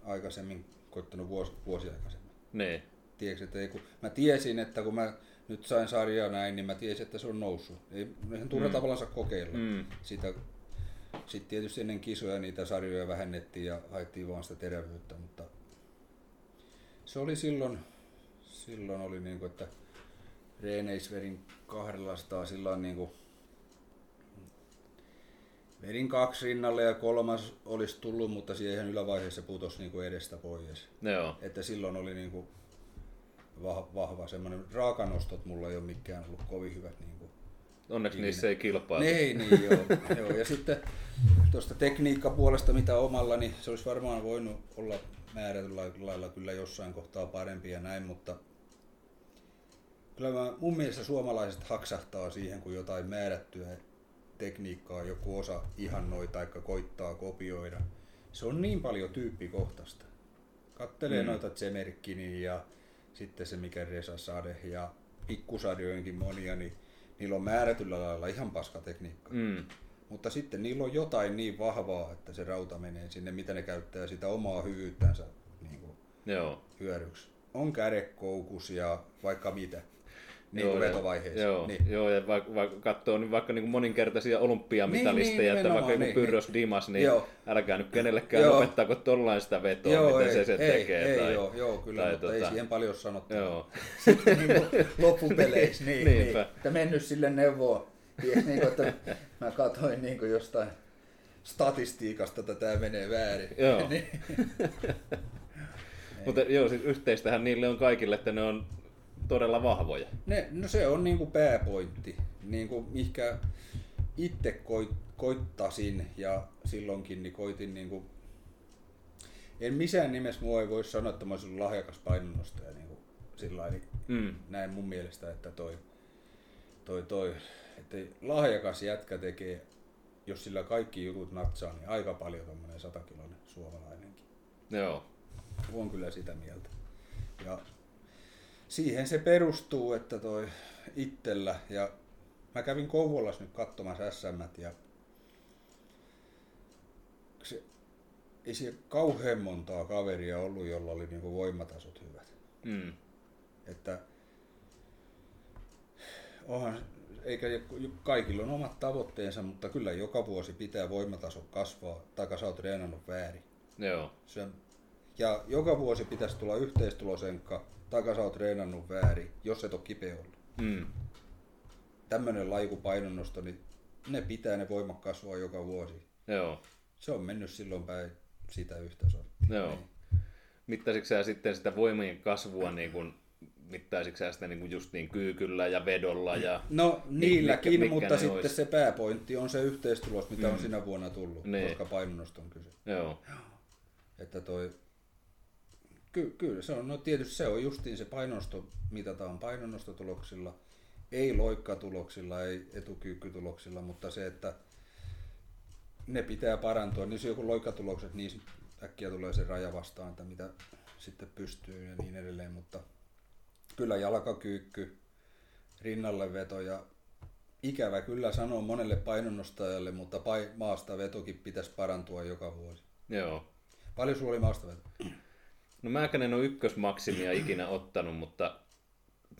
aikaisemmin koittanut vuosi, vuosi aikaisemmin. ne, Tiedätkö, että ei, kun mä tiesin, että kun mä nyt sain sarjaa näin, niin mä tiesin, että se on noussut. Ei ihan turha mm. tavallaan kokeilla Mm. sitä. Sitten tietysti ennen kisoja niitä sarjoja vähennettiin ja haettiin vaan sitä terävyyttä, mutta se oli silloin, silloin oli niin kuin, että reeneissä vedin 200 sillä niin kuin, vedin kaksi rinnalle ja kolmas olisi tullut, mutta siihen ylävaiheessa putosi niin kuin edestä pois. joo, Että silloin oli niin kuin vahva, vahva semmoinen, raakanostot mulla ei ole mikään ollut kovin hyvät. Niin onneksi niissä ei kilpailu. Niin, niin joo, joo. Ja sitten tuosta tekniikkapuolesta, mitä omalla, niin se olisi varmaan voinut olla määrätyllä lailla kyllä jossain kohtaa parempi ja näin, mutta kyllä mä, mun mielestä suomalaiset haksahtaa siihen, kun jotain määrättyä tekniikkaa joku osa ihannoi tai koittaa kopioida. Se on niin paljon tyyppikohtaista. Kattelee Mm. noita Zemerkinin ja sitten se mikä Resa Sade ja pikkusarjojenkin monia, niin niillä on määrätyllä lailla ihan paska tekniikka. Mm, Mutta sitten niillä on jotain niin vahvaa, että se rauta menee sinne, mitä ne käyttää sitä omaa hyvyyttänsä niin kuin joo, hyödyksi. on kädekoukus ja vaikka mitä niin joo, vetovaiheessa. Joo, niin. joo ja vaikka, vaikka katsoo niin vaikka niin moninkertaisia olympiamitalisteja, niin, niin, että vaikka niin, Pyrrhos niin. Dimas, niin joo. älkää nyt kenellekään joo. opettaako tollain sitä vetoa, joo, miten ei, se se ei, tekee. Ei, tai, joo, joo, kyllä, tai, mutta tota... ei siihen paljon sanottu. Joo. Sitten niin loppupeleissä, niin, niin, että mennyt sille neuvoa. Niin, niin, että mä katsoin niin kuin jostain statistiikasta, että tämä menee väärin. Joo. niin. Mutta joo, siis yhteistähän niille on kaikille, että ne on todella vahvoja. Ne, no se on niin kuin pääpointti, niin kuin mihinkä itse koit, koittasin ja silloinkin niin koitin niin kuin, en missään nimessä mua ei voi sanoa, että mä olisin lahjakas painonnostaja niin kuin sillä niin mm. näin mun mielestä, että toi, toi, toi että lahjakas jätkä tekee, jos sillä kaikki jutut natsaa, niin aika paljon tuommoinen satakiloinen suomalainenkin. Joo. On kyllä sitä mieltä. Ja siihen se perustuu, että toi itsellä ja mä kävin Kouvolassa nyt katsomassa SM ja se, ei siellä kauhean montaa kaveria ollut, jolla oli niinku voimatasot hyvät. Mm. Että onhan, eikä kaikilla on omat tavoitteensa, mutta kyllä joka vuosi pitää voimataso kasvaa, tai sä oot treenannut väärin. Joo. Se, ja joka vuosi pitäisi tulla yhteistulosenkka, sä oot treenannut väärin, jos et ole kipeä ollut. Mm. Tämmöinen painonnosto, niin ne pitää ne voimat kasvaa joka vuosi. Joo. Se on mennyt silloin päin sitä yhtä sorttia. Joo. Niin. Mittaisitko sä sitten sitä voimien kasvua niin kuin mittaisitko sä sitä niin kuin just niin kyykyllä ja vedolla? Ja no niilläkin, mitkä, mitkä mutta sitten olisi? se pääpointti on se yhteistulos, mitä mm. on sinä vuonna tullut, niin. koska painonnosto on kyse. Joo. Että toi, ky, kyllä se on, no tietysti se on justiin se painonnosto, mitataan painonnostotuloksilla, ei loikkatuloksilla, ei etukyykkytuloksilla, mutta se, että ne pitää parantua, niin jos joku loikkatulokset, niin äkkiä tulee se raja vastaan, että mitä sitten pystyy ja niin edelleen, mutta kyllä jalkakyykky, rinnalle veto ja ikävä kyllä sanoo monelle painonnostajalle, mutta maasta vetokin pitäisi parantua joka vuosi. Joo. Paljon sulla oli maasta veto? No mäkään en ole ykkösmaksimia ikinä ottanut, mutta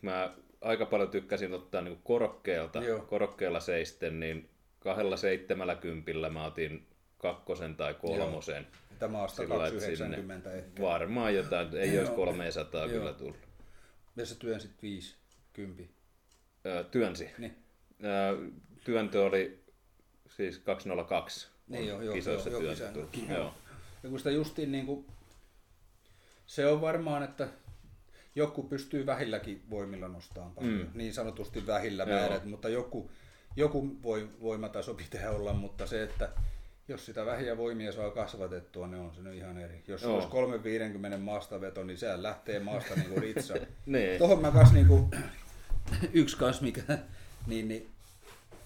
mä aika paljon tykkäsin ottaa niin korokkeelta, Joo. korokkeella seisten, niin kahdella seitsemällä mä otin kakkosen tai kolmosen. Joo. Tämä maasta 290 ehkä. Varmaan jotain, ei olisi 300 kyllä tullut. Ja sä työnsit viisi kympi? Öö, työnsi. Niin. Öö, työntö oli siis 202. Niin joo, joo, kisoissa joo, työntö joo, joo. Ja kun sitä justiin niin kuin, se on varmaan, että joku pystyy vähilläkin voimilla nostamaan paljon, mm. niin sanotusti vähillä määrät, mutta joku, joku voi, voimataso pitää olla, mutta se, että jos sitä vähiä voimia saa kasvatettua, niin on se nyt ihan eri. Jos Joo. olisi 350 maastaveto, niin sehän lähtee maasta niin kuin ritsa. niin. Tuohon mä kas niin kuin, yksi kas, mikä, niin, niin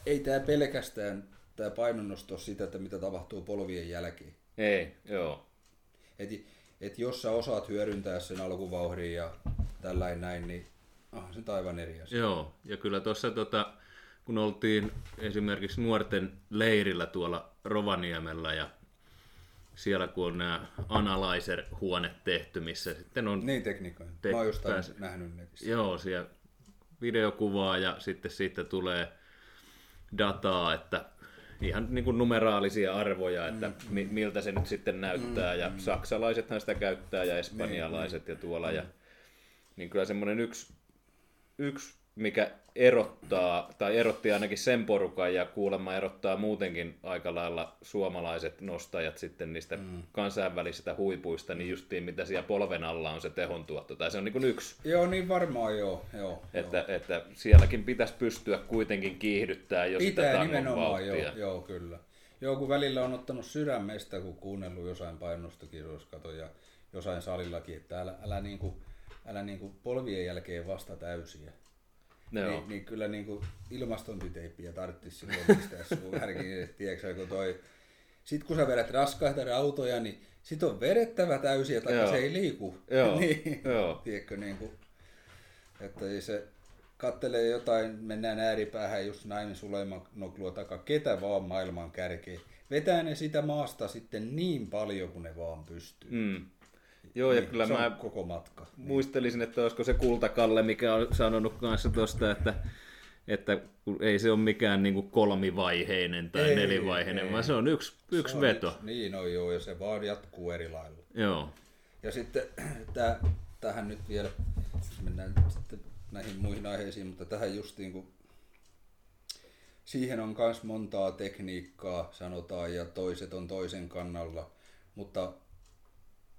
ei tämä pelkästään tämä painonnosto sitä, että mitä tapahtuu polvien jälkeen. Ei, joo. Et, et jos sä osaat hyödyntää sen alkuvauhdin ja tällainen näin, niin ah, se aivan eri asia. Joo, ja kyllä tuossa tota, kun oltiin esimerkiksi nuorten leirillä tuolla Rovaniemellä ja siellä kun on nämä analyzer-huone tehty, missä sitten on... Niin tekniikoja. Te- Mä oon jostain pääs... nähnyt netistä. Joo, siellä videokuvaa ja sitten siitä tulee dataa, että ihan niin kuin numeraalisia arvoja, että mm, mi- miltä se nyt sitten näyttää. Mm, ja mm. saksalaisethan sitä käyttää ja espanjalaiset niin, ja tuolla. Mm. Ja, niin kyllä semmoinen yksi, yksi mikä erottaa, tai erotti ainakin sen porukan ja kuulemma erottaa muutenkin aika lailla suomalaiset nostajat sitten niistä mm. kansainvälisistä huipuista, niin justiin mitä siellä polven alla on se tehontuotto, tai se on niin kuin yksi. Joo, niin varmaan joo. joo että, joo. että sielläkin pitäisi pystyä kuitenkin kiihdyttää jo Pitää sitä nimenomaan, joo, joo, kyllä. Joo, kun välillä on ottanut sydämestä, kun kuunnellut jossain painostokisoissa, ja jossain salillakin, että älä, älä, niinku, älä niinku polvien jälkeen vasta täysiä. No. Niin, niin, kyllä niin kuin ilmastointiteippiä tarvitsisi silloin pistää sun värkin, tiedätkö, kun toi... Sitten kun sä vedät raskaita rautoja, niin sit on vedettävä täysin, että se ei liiku. Joo. niin, Joo. Tiedätkö, niin kuin, että se kattelee jotain, mennään ääripäähän just näin Suleiman takaa, ketä vaan maailman kärkeen. Vetää ne sitä maasta sitten niin paljon, kun ne vaan pystyy. Mm. Joo, ja niin, kyllä mä koko matka. Niin. muistelisin, että olisiko se Kultakalle, mikä on sanonut kanssa tuosta, että että ei se ole mikään niin kuin kolmivaiheinen tai Ei, nelivaiheinen, ei. vaan se on yksi, yksi Se on veto. Yksi, niin on joo, ja se vaan jatkuu eri lailla. Joo. Ja sitten tää, tähän nyt vielä, mennään sitten näihin muihin aiheisiin, mutta tähän justiin kun siihen on myös montaa tekniikkaa, sanotaan, ja toiset on toisen kannalla, mutta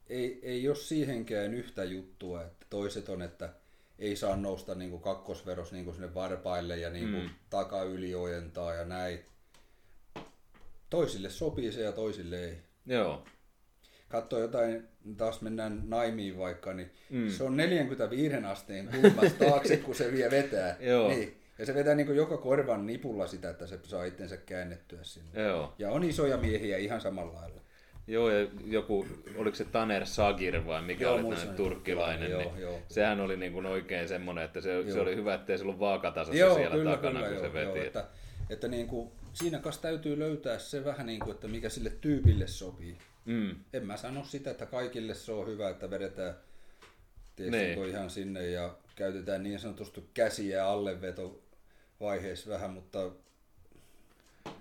ei, ei ole siihenkään yhtä juttua, että toiset on, että ei saa nousta niin kuin kakkosveros niin kuin sinne varpaille ja niin kuin mm. takayliojentaa ja näin. Toisille sopii se ja toisille ei Joo. katsoo jotain, taas mennään naimiin vaikka, niin mm. se on 45 asteen kulmasta taakse, kun se vie vetää. Joo. Niin. Ja se vetää niin joka korvan nipulla sitä, että se saa itsensä käännettyä sinne. Joo. Ja on isoja miehiä ihan samalla lailla. Joo, ja joku, oliko se Taner Sagir vai mikä Joo, oli tämmöinen turkkilainen, joo, niin joo. sehän oli niin kuin oikein semmoinen, että se, se Joo. oli hyvä, ettei se ollut vaakatasassa Joo, siellä kyllä, takana, kyllä, kun joo, se veti. joo, että, että niin kuin, siinä kanssa täytyy löytää se vähän niin kuin, että mikä sille tyypille sopii. Mm. En mä sano sitä, että kaikille se on hyvä, että vedetään tiedätkö, Niin. ihan sinne ja käytetään niin sanotusti käsiä alleveto vaiheessa vähän, mutta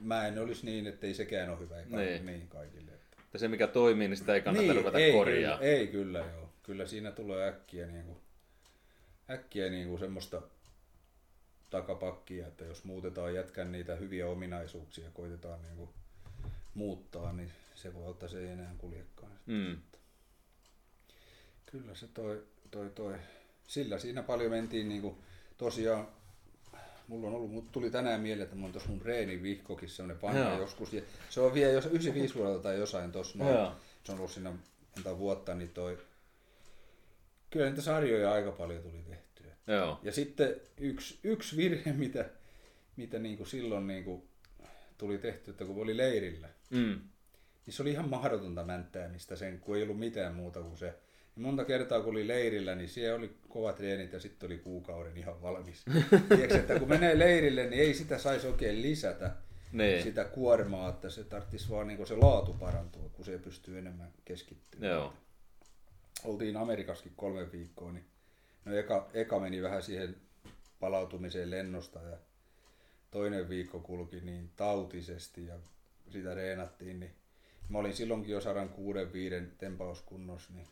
mä en olisi niin, että ei sekään ole hyvä ei niin. niin kaikille. Että se mikä toimii, niin sitä ei kannata niin, ruveta ei, korjaa. Kyllä, ei kyllä joo. Kyllä siinä tulee äkkiä, niin kuin, äkkiä niin kuin semmoista takapakkia, että jos muutetaan jätkän niitä hyviä ominaisuuksia ja koitetaan niin kuin muuttaa, niin se voi olla, että se ei enää kuljekaan. Mm. Kyllä se toi, toi, toi. Sillä siinä paljon mentiin niinku, tosiaan, mulla on ollut, mut tuli tänään mieleen, että mulla on tuossa mun reenin vihkokin semmonen vanha Joo. joskus. Ja se on vielä jos 95 vuodelta tai jossain tossa noin. Se on ollut siinä monta vuotta, niin toi, kyllä niitä sarjoja aika paljon tuli tehtyä. Joo. Ja sitten yksi, yksi virhe, mitä, mitä niinku silloin niinku tuli tehty, että kun oli leirillä, Mm. niin se oli ihan mahdotonta mänttäämistä sen, kun ei ollut mitään muuta kuin se. Monta kertaa kun oli leirillä, niin siellä oli kovat treenit ja sitten oli kuukauden ihan valmis. Tiedätkö, että kun menee leirille, niin ei sitä saisi oikein lisätä Niin. sitä kuormaa, että se tarvitsisi vaan niin se laatu parantua, kun se pystyy enemmän keskittymään. Joo. Oltiin Amerikassakin kolme viikkoa, niin no eka, eka meni vähän siihen palautumiseen lennosta ja toinen viikko kulki niin tautisesti ja sitä reenattiin, niin mä olin silloinkin jo 106 tempauskunnossa, niin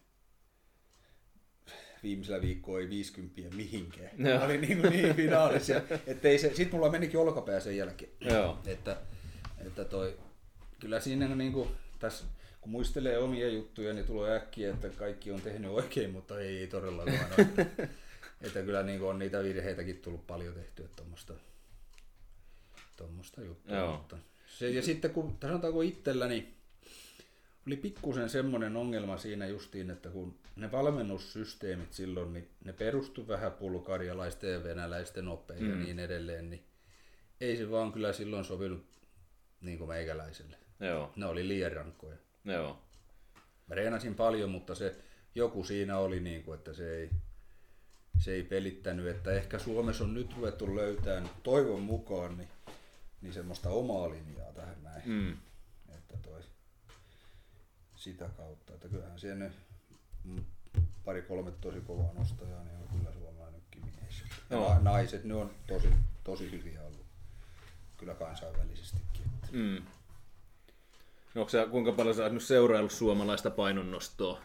viimeisellä viikkoa ei 50 mihinkään. Joo. Mä olin niin, kuin niin finaalissa, ja ettei se, sit mulla menikin olkapää sen jälkeen. Joo. Että, että toi, kyllä siinä on niin kuin, tässä, kun muistelee omia juttuja, niin tulee äkkiä, että kaikki on tehnyt oikein, mutta ei, ei todellakaan ole. Että, että kyllä niin kuin on niitä virheitäkin tullut paljon tehtyä tuommoista tuommoista juttua. Joo. Mutta se, ja sitten kun sanotaanko itselläni, oli pikkusen semmoinen ongelma siinä justiin, että kun ne valmennussysteemit silloin, niin ne perustu vähän bulgarialaisten ja venäläisten oppeihin ja niin edelleen, niin ei se vaan kyllä silloin sopinut niin kuin meikäläiselle. Joo. Ne oli liian rankkoja. Joo. Mä reenasin paljon, mutta se joku siinä oli niin kuin, että se ei, se ei pelittänyt, että ehkä Suomessa on nyt ruvettu löytämään toivon mukaan niin, niin semmoista omaa linjaa tähän näin. Mm. Sitä kautta, että kyllähän siellä ne mm, pari kolme tosi kovaa nostajaa, niin on kyllä suomalainenkin mies. Ja na- naiset, ne on tosi, tosi hyviä ollut kyllä kansainvälisestikin. Mm. No, onko sä, kuinka paljon sä oot nyt seuraillut suomalaista painonnostoa?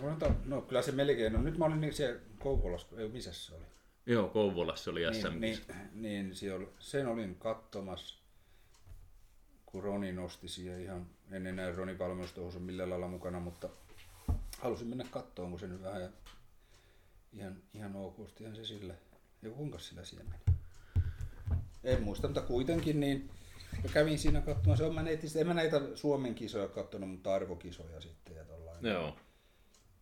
No, anta- no kyllä se melkein, no nyt mä olin niin siellä Kouvolassa, ei missä se oli? Joo, Kouvolassa oli SM. Niin, niin, niin siellä, sen olin katsomassa, kun Roni nosti siihen ihan, en enää Roni valmennustohus millään lailla mukana, mutta halusin mennä kattoon, kun se nyt vähän ihan, ihan okostihan se sillä. Ja kuinka sillä siellä meni? En muista, mutta kuitenkin niin mä kävin siinä katsomaan. Se on, mä neitistä, en mä näitä Suomen kisoja katsonut, mutta arvokisoja sitten ja tollainen. Joo.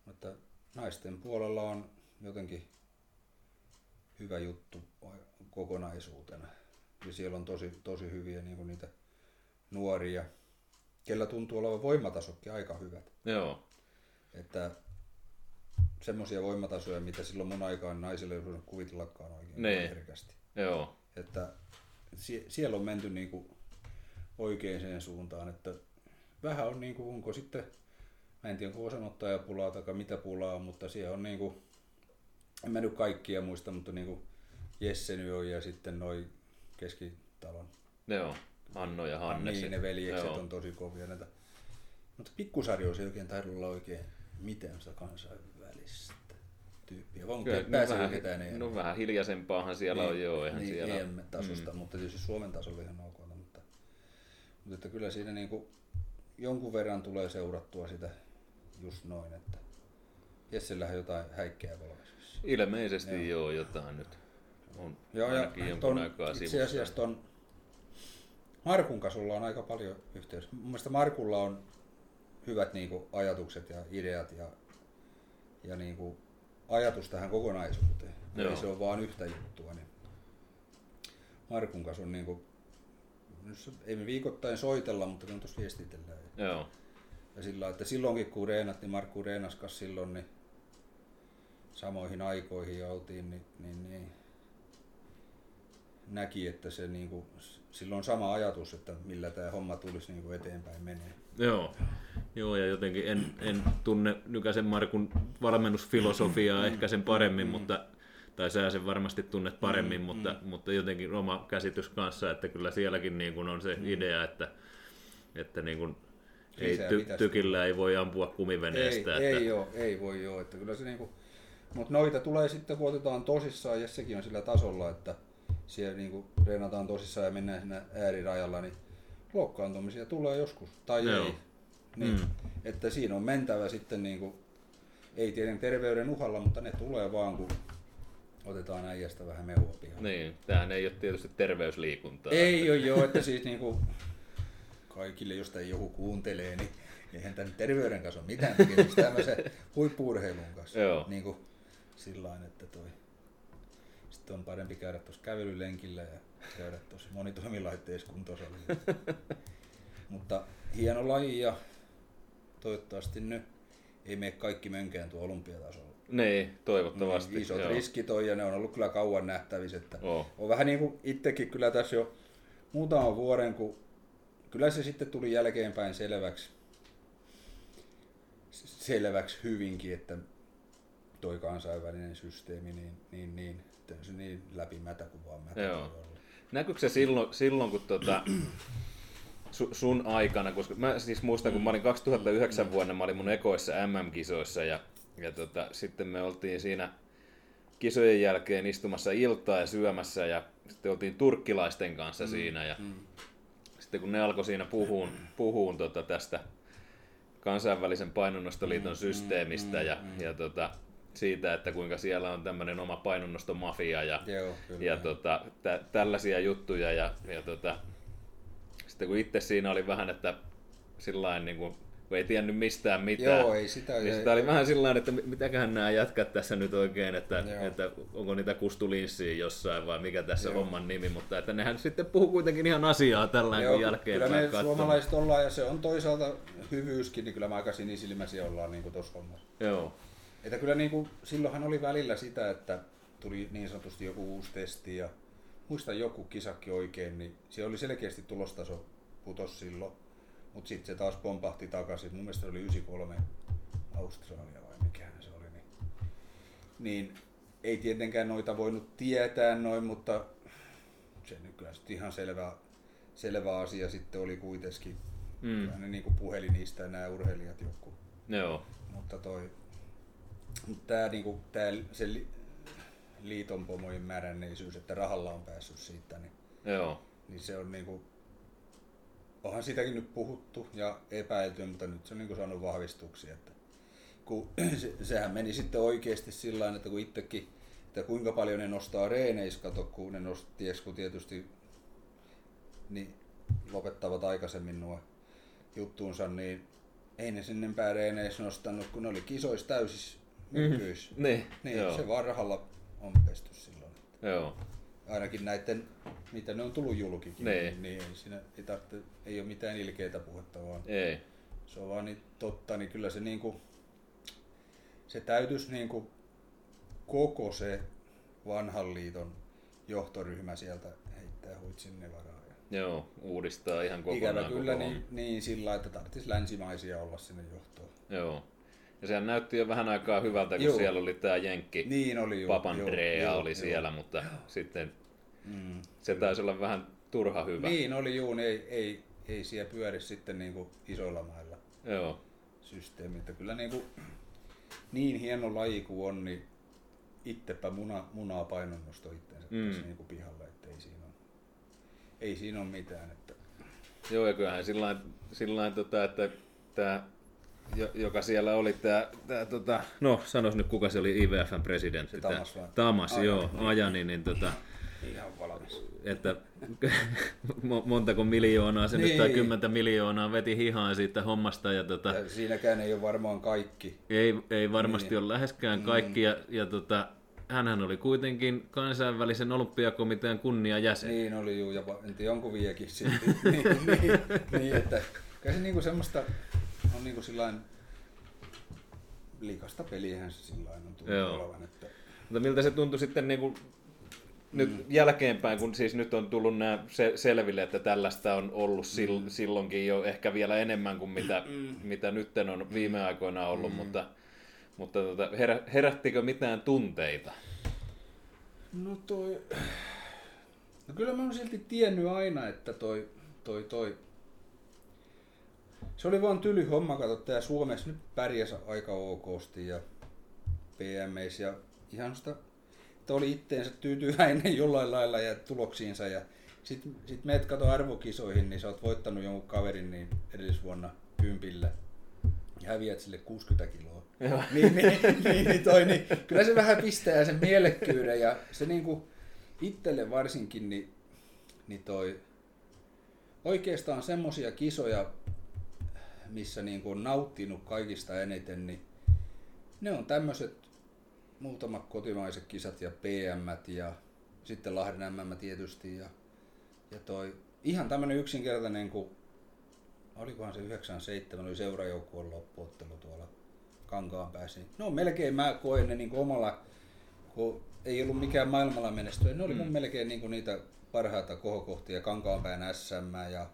Mutta naisten puolella on jotenkin hyvä juttu kokonaisuutena. Ja siellä on tosi, tosi hyviä niin kuin niitä nuoria, kellä tuntuu olevan voimatasokki aika hyvät. Joo. Että semmoisia voimatasoja, mitä silloin mun aikaan naisille ei kuvitellakaan oikein Niin. herkästi. Joo. Että sie- siellä on menty niin kuin oikeaan suuntaan, että vähän on niin onko sitten mä en tiedä onko osanottajapulaa tai mitä pulaa, mutta siellä on niinku, en mä nyt kaikkia muista, mutta niinku Jesse nyt on ja sitten noi keskitalon. Joo, Hanno ja Hannes. Niin, ne veljekset Joo. on tosi kovia näitä. Mutta pikkusarjoissa ei oikein taidu olla oikein mitään sitä kansainvälistä tyyppiä. Vai onko Kyllä, no vähän, ketään EM? no vähän hiljaisempaahan siellä on, joo, eihän niin, siellä... EM-tasosta, mm. mutta tietysti Suomen tasolla ihan ok. Mutta, mutta että kyllä siinä niinku jonkun verran tulee seurattua sitä just noin, että Jessellähän jotain häikkää valmis. Ilmeisesti joo. joo, jotain nyt on Joo, ja ton, aikaa itse asiassa ton Markun kanssa ollaan aika paljon yhteydessä. Mun mielestä Markulla on hyvät niinku ajatukset ja ideat ja, ja niinku ajatus tähän kokonaisuuteen. Joo. Ei se ole vaan yhtä juttua. Niin Markun kanssa on niinku, nyt se, ei me viikoittain soitella, mutta kyllä tuossa viestitellään. Joo, ja sillä että silloinkin kun reenat, niin Markku reenas silloin niin samoihin aikoihin ja oltiin, niin, niin, niin näki, että se niinku, silloin on sama ajatus, että millä tämä homma tulisi niinku eteenpäin menee. joo. Joo, ja jotenkin en, en tunne Nykäsen Markun valmennusfilosofiaa ehkä sen paremmin, mutta tai sä sen varmasti tunnet paremmin, Mm, mutta, mutta jotenkin oma käsitys kanssa, että kyllä sielläkin niin kuin on se idea, että, että niin kuin ei ty, tykillä ei voi ampua kumiveneestä. ei, että, ei joo, ei voi joo, että kyllä se niinku, mutta noita tulee sitten, kun otetaan tosissaan, ja sekin on sillä tasolla, että siellä niinku reenataan tosissaan ja mennään siinä äärirajalla, niin loukkaantumisia tulee joskus, tai Joo. ei. Niin, Mm. Että siinä on mentävä sitten, niinku, ei tietenkin terveyden uhalla, mutta ne tulee vaan, kun otetaan äijästä vähän mehua pihaan. Niin, tämähän ei ole tietysti terveysliikuntaa. Ei ole joo, että siis niinku, kaikille, jos ei joku kuuntelee, niin eihän tämän terveyden kanssa ole mitään tekemistä tämmöisen huippuurheilun kanssa. Joo. Niin kuin sillain, että toi. Sitten on parempi käydä tuossa kävelylenkillä ja käydä tuossa monitoimilaitteessa kuntosalilla. Mutta hieno laji ja toivottavasti nyt ei mene kaikki mönkään tuo olympiatasolla. Niin, toivottavasti. Niin, isot joo. riskit on ja ne on ollut kyllä kauan nähtävissä. Että Oo. on vähän niin kuin itsekin kyllä tässä jo muutaman vuoden, kun kyllä se sitten tuli jälkeenpäin selväksi, selväksi hyvinkin, että toi kansainvälinen systeemi, niin, niin, niin, että se niin läpimätä kuin vaan mätä Joo. Näkyykö se silloin, silloin kun tota, su, sun aikana, koska mä siis muistan, kun mä olin 2009 vuonna, mä olin mun ekoissa MM-kisoissa ja, ja tota, sitten me oltiin siinä kisojen jälkeen istumassa iltaa ja syömässä ja sitten oltiin turkkilaisten kanssa mm, siinä ja mm. sitten kun ne alkoi siinä puhuun, puhuun tota tästä kansainvälisen painonnostoliiton mm, systeemistä mm, ja, mm, ja tota, siitä, että kuinka siellä on tämmöinen oma painonnostomafia ja, Joo, kyllä. ja tota, tä, tällaisia juttuja. Ja, ja tota, sitten kun itse siinä oli vähän, että sillain niin kuin, kun ei tiennyt mistään mitään, Joo, ei sitä- niin ei- sitä oli vähän sillä että mi- mitäköhän nämä jätkät tässä nyt oikein, että, Joo. että onko niitä kustulinssiä jossain vai mikä tässä Joo. homman nimi, mutta että nehän sitten puhuu kuitenkin ihan asiaa tällä Joo, kun kyllä me katsoo. suomalaiset ollaan ja se on toisaalta hyvyyskin, niin kyllä me aika sinisilmäisiä ollaan niin tuossa hommassa. Joo, Että kyllä niin kuin, silloinhan oli välillä sitä, että tuli niin sanotusti joku uusi testi ja muistan joku kisakki oikein, niin siellä oli selkeästi tulostaso putos silloin, mutta sitten se taas pompahti takaisin. Mun mielestä se oli 93 Australia vai mikähän se oli. Niin, niin ei tietenkään noita voinut tietää noin, mutta se nyt kyllä sitten ihan selvä, selvä asia sitten oli kuitenkin. Mm. Kyllä ne niin kuin puheli niistä nämä urheilijat joku. joo, Mutta toi, tää, niinku, tää, se li, liiton pomojen määränneisyys, että rahalla on päässyt siitä, niin, joo, niin se on niinku, onhan sitäkin nyt puhuttu ja epäilty, mutta nyt se on niinku saanut vahvistuksia, että kun, se, sehän meni sitten oikeasti sillä tavalla, että kun itsekin, että kuinka paljon ne nostaa reeneissä, kato, kun ne nosti, kun tietysti niin lopettavat aikaisemmin nuo juttuunsa, niin ei ne sinne pääreeneissä nostanut, kun ne oli kisoissa täysissä mykkyis. niin, Niin, joo, se vaan rahalla on pesty silloin. joo, Ainakin näiden, mitä ne on tullut julkikin, Niin. niin ei, siinä ei, tarvitse, ei ole mitään ilkeitä puhetta, vaan ei, se on vaan niin totta, niin kyllä se niinku, se täytyisi niinku koko se vanhan liiton johtoryhmä sieltä heittää huit sinne varaan. Ja Joo, uudistaa ihan kokonaan. Ikävä koko kyllä homma. niin, niin sillä että tarvitsisi länsimaisia olla sinne johtoon. Joo. Ja sehän näytti jo vähän aikaa hyvältä, kun Joo. siellä oli tämä Jenkki. Niin oli jo. Papandrea joo, oli joo, siellä, mutta sitten Mm. se taisi olla vähän turha hyvä. Niin oli juu, niin ei, ei, ei siellä pyöri sitten niin kuin isoilla mailla Joo. systeemi. Että kyllä niin, kuin, niin hieno laji kuin on, niin itsepä muna, munaa painonnosto itsensä Mm. tässä niin kuin pihalle, että ei siinä ole, ei siinä ole mitään. Että, Joo, ja kyllähän sillä tota, että tämä, joka siellä oli, tämä, tämä tota, no sanois nyt kuka se oli IVFn presidentti. Se Tamas vai? Tamas, Ajani. joo, Ajani, niin tota, ihan valmis. että mo- montako miljoonaa se nyt, tai Niin. kymmentä miljoonaa veti hihaan siitä hommasta, ja tota, Ja siinäkään ei ole varmaan kaikki. ei, ei varmasti Niin. ole läheskään kaikki, ja, ja tota, hänhän oli kuitenkin kansainvälisen olympiakomitean kunniajäsen. Niin oli juu, ja en tiedä onko silti. niin, niin, niin, että kyllä se niinku semmoista on niinku sillain liikasta peliähän se sillain on tullut Joo. olevan. Että, Mutta miltä se tuntui sitten niin kuin, nyt jälkeenpäin, kun siis nyt on tullut nämä se, selville, että tällaista on ollut sil, silloinkin jo ehkä vielä enemmän kuin mitä, mitä nyt on viime aikoina ollut, mutta, mutta tota, herä, herättikö mitään tunteita? no toi... No kyllä mä oon silti tiennyt aina, että toi, toi, toi se oli vaan tyly homma, kato, tää Suomessa nyt pärjäs aika okosti ja PMEissä ja ihan sitä, että oli itteensä tyytyväinen jollain lailla ja tuloksiinsa ja sit, sit meet kato arvokisoihin, niin sä oot voittanut jonkun kaverin niin edellisvuonna kympillä ja häviät sille 60 kiloa. Joo. niin, niin, niin, niin, toi, niin, kyllä se vähän pistää sen mielekkyyden ja se niinku itselle varsinkin, niin, niin toi oikeastaan semmosia kisoja, missä niinku on nauttinut kaikista eniten, niin ne on tämmöiset muutamat kotimaiset kisat ja PM ja sitten Lahden MM tietysti ja, ja toi ihan tämmönen yksinkertainen, kun olikohan se 97 oli seurajoukkueen loppuottelu tuolla Kankaan päässä. niin No melkein mä koen ne niin omalla, kun ei ollut mikään maailmalla menestyä, ne oli mun Mm. melkein niin niitä parhaita kohokohtia, Kankaanpään SM ja,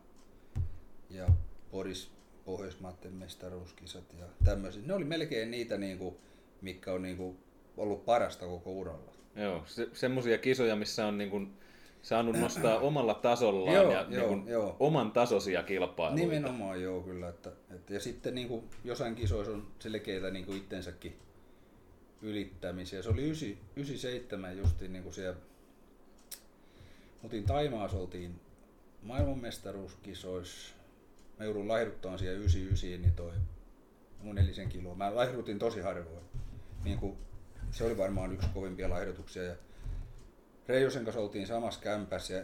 ja Boris Pohjoismaiden mestaruuskisat ja tämmöiset. Ne oli melkein niitä, niin kuin, mitkä on niin kuin, ollut parasta koko uralla. Joo, se, semmoisia kisoja, missä on niin kuin, saanut nostaa omalla tasollaan Joo, ja joo, niin kuin, joo. oman tasoisia kilpailuita. Nimenomaan joo kyllä. Että, että, ja sitten niin kuin, jossain kisoissa on selkeitä niin kuin itsensäkin ylittämisiä. Se oli 9, 97 justiin niin kuin siellä, oltiin Taimaassa, oltiin maailmanmestaruuskisoissa. Mä joudun laihduttaan siellä 99, niin toi mun nelisen kiloa. Mä laihdutin tosi harvoin. Niin kuin, se oli varmaan yksi kovimpia laihdutuksia. Ja Reijosen kanssa oltiin samassa kämpässä ja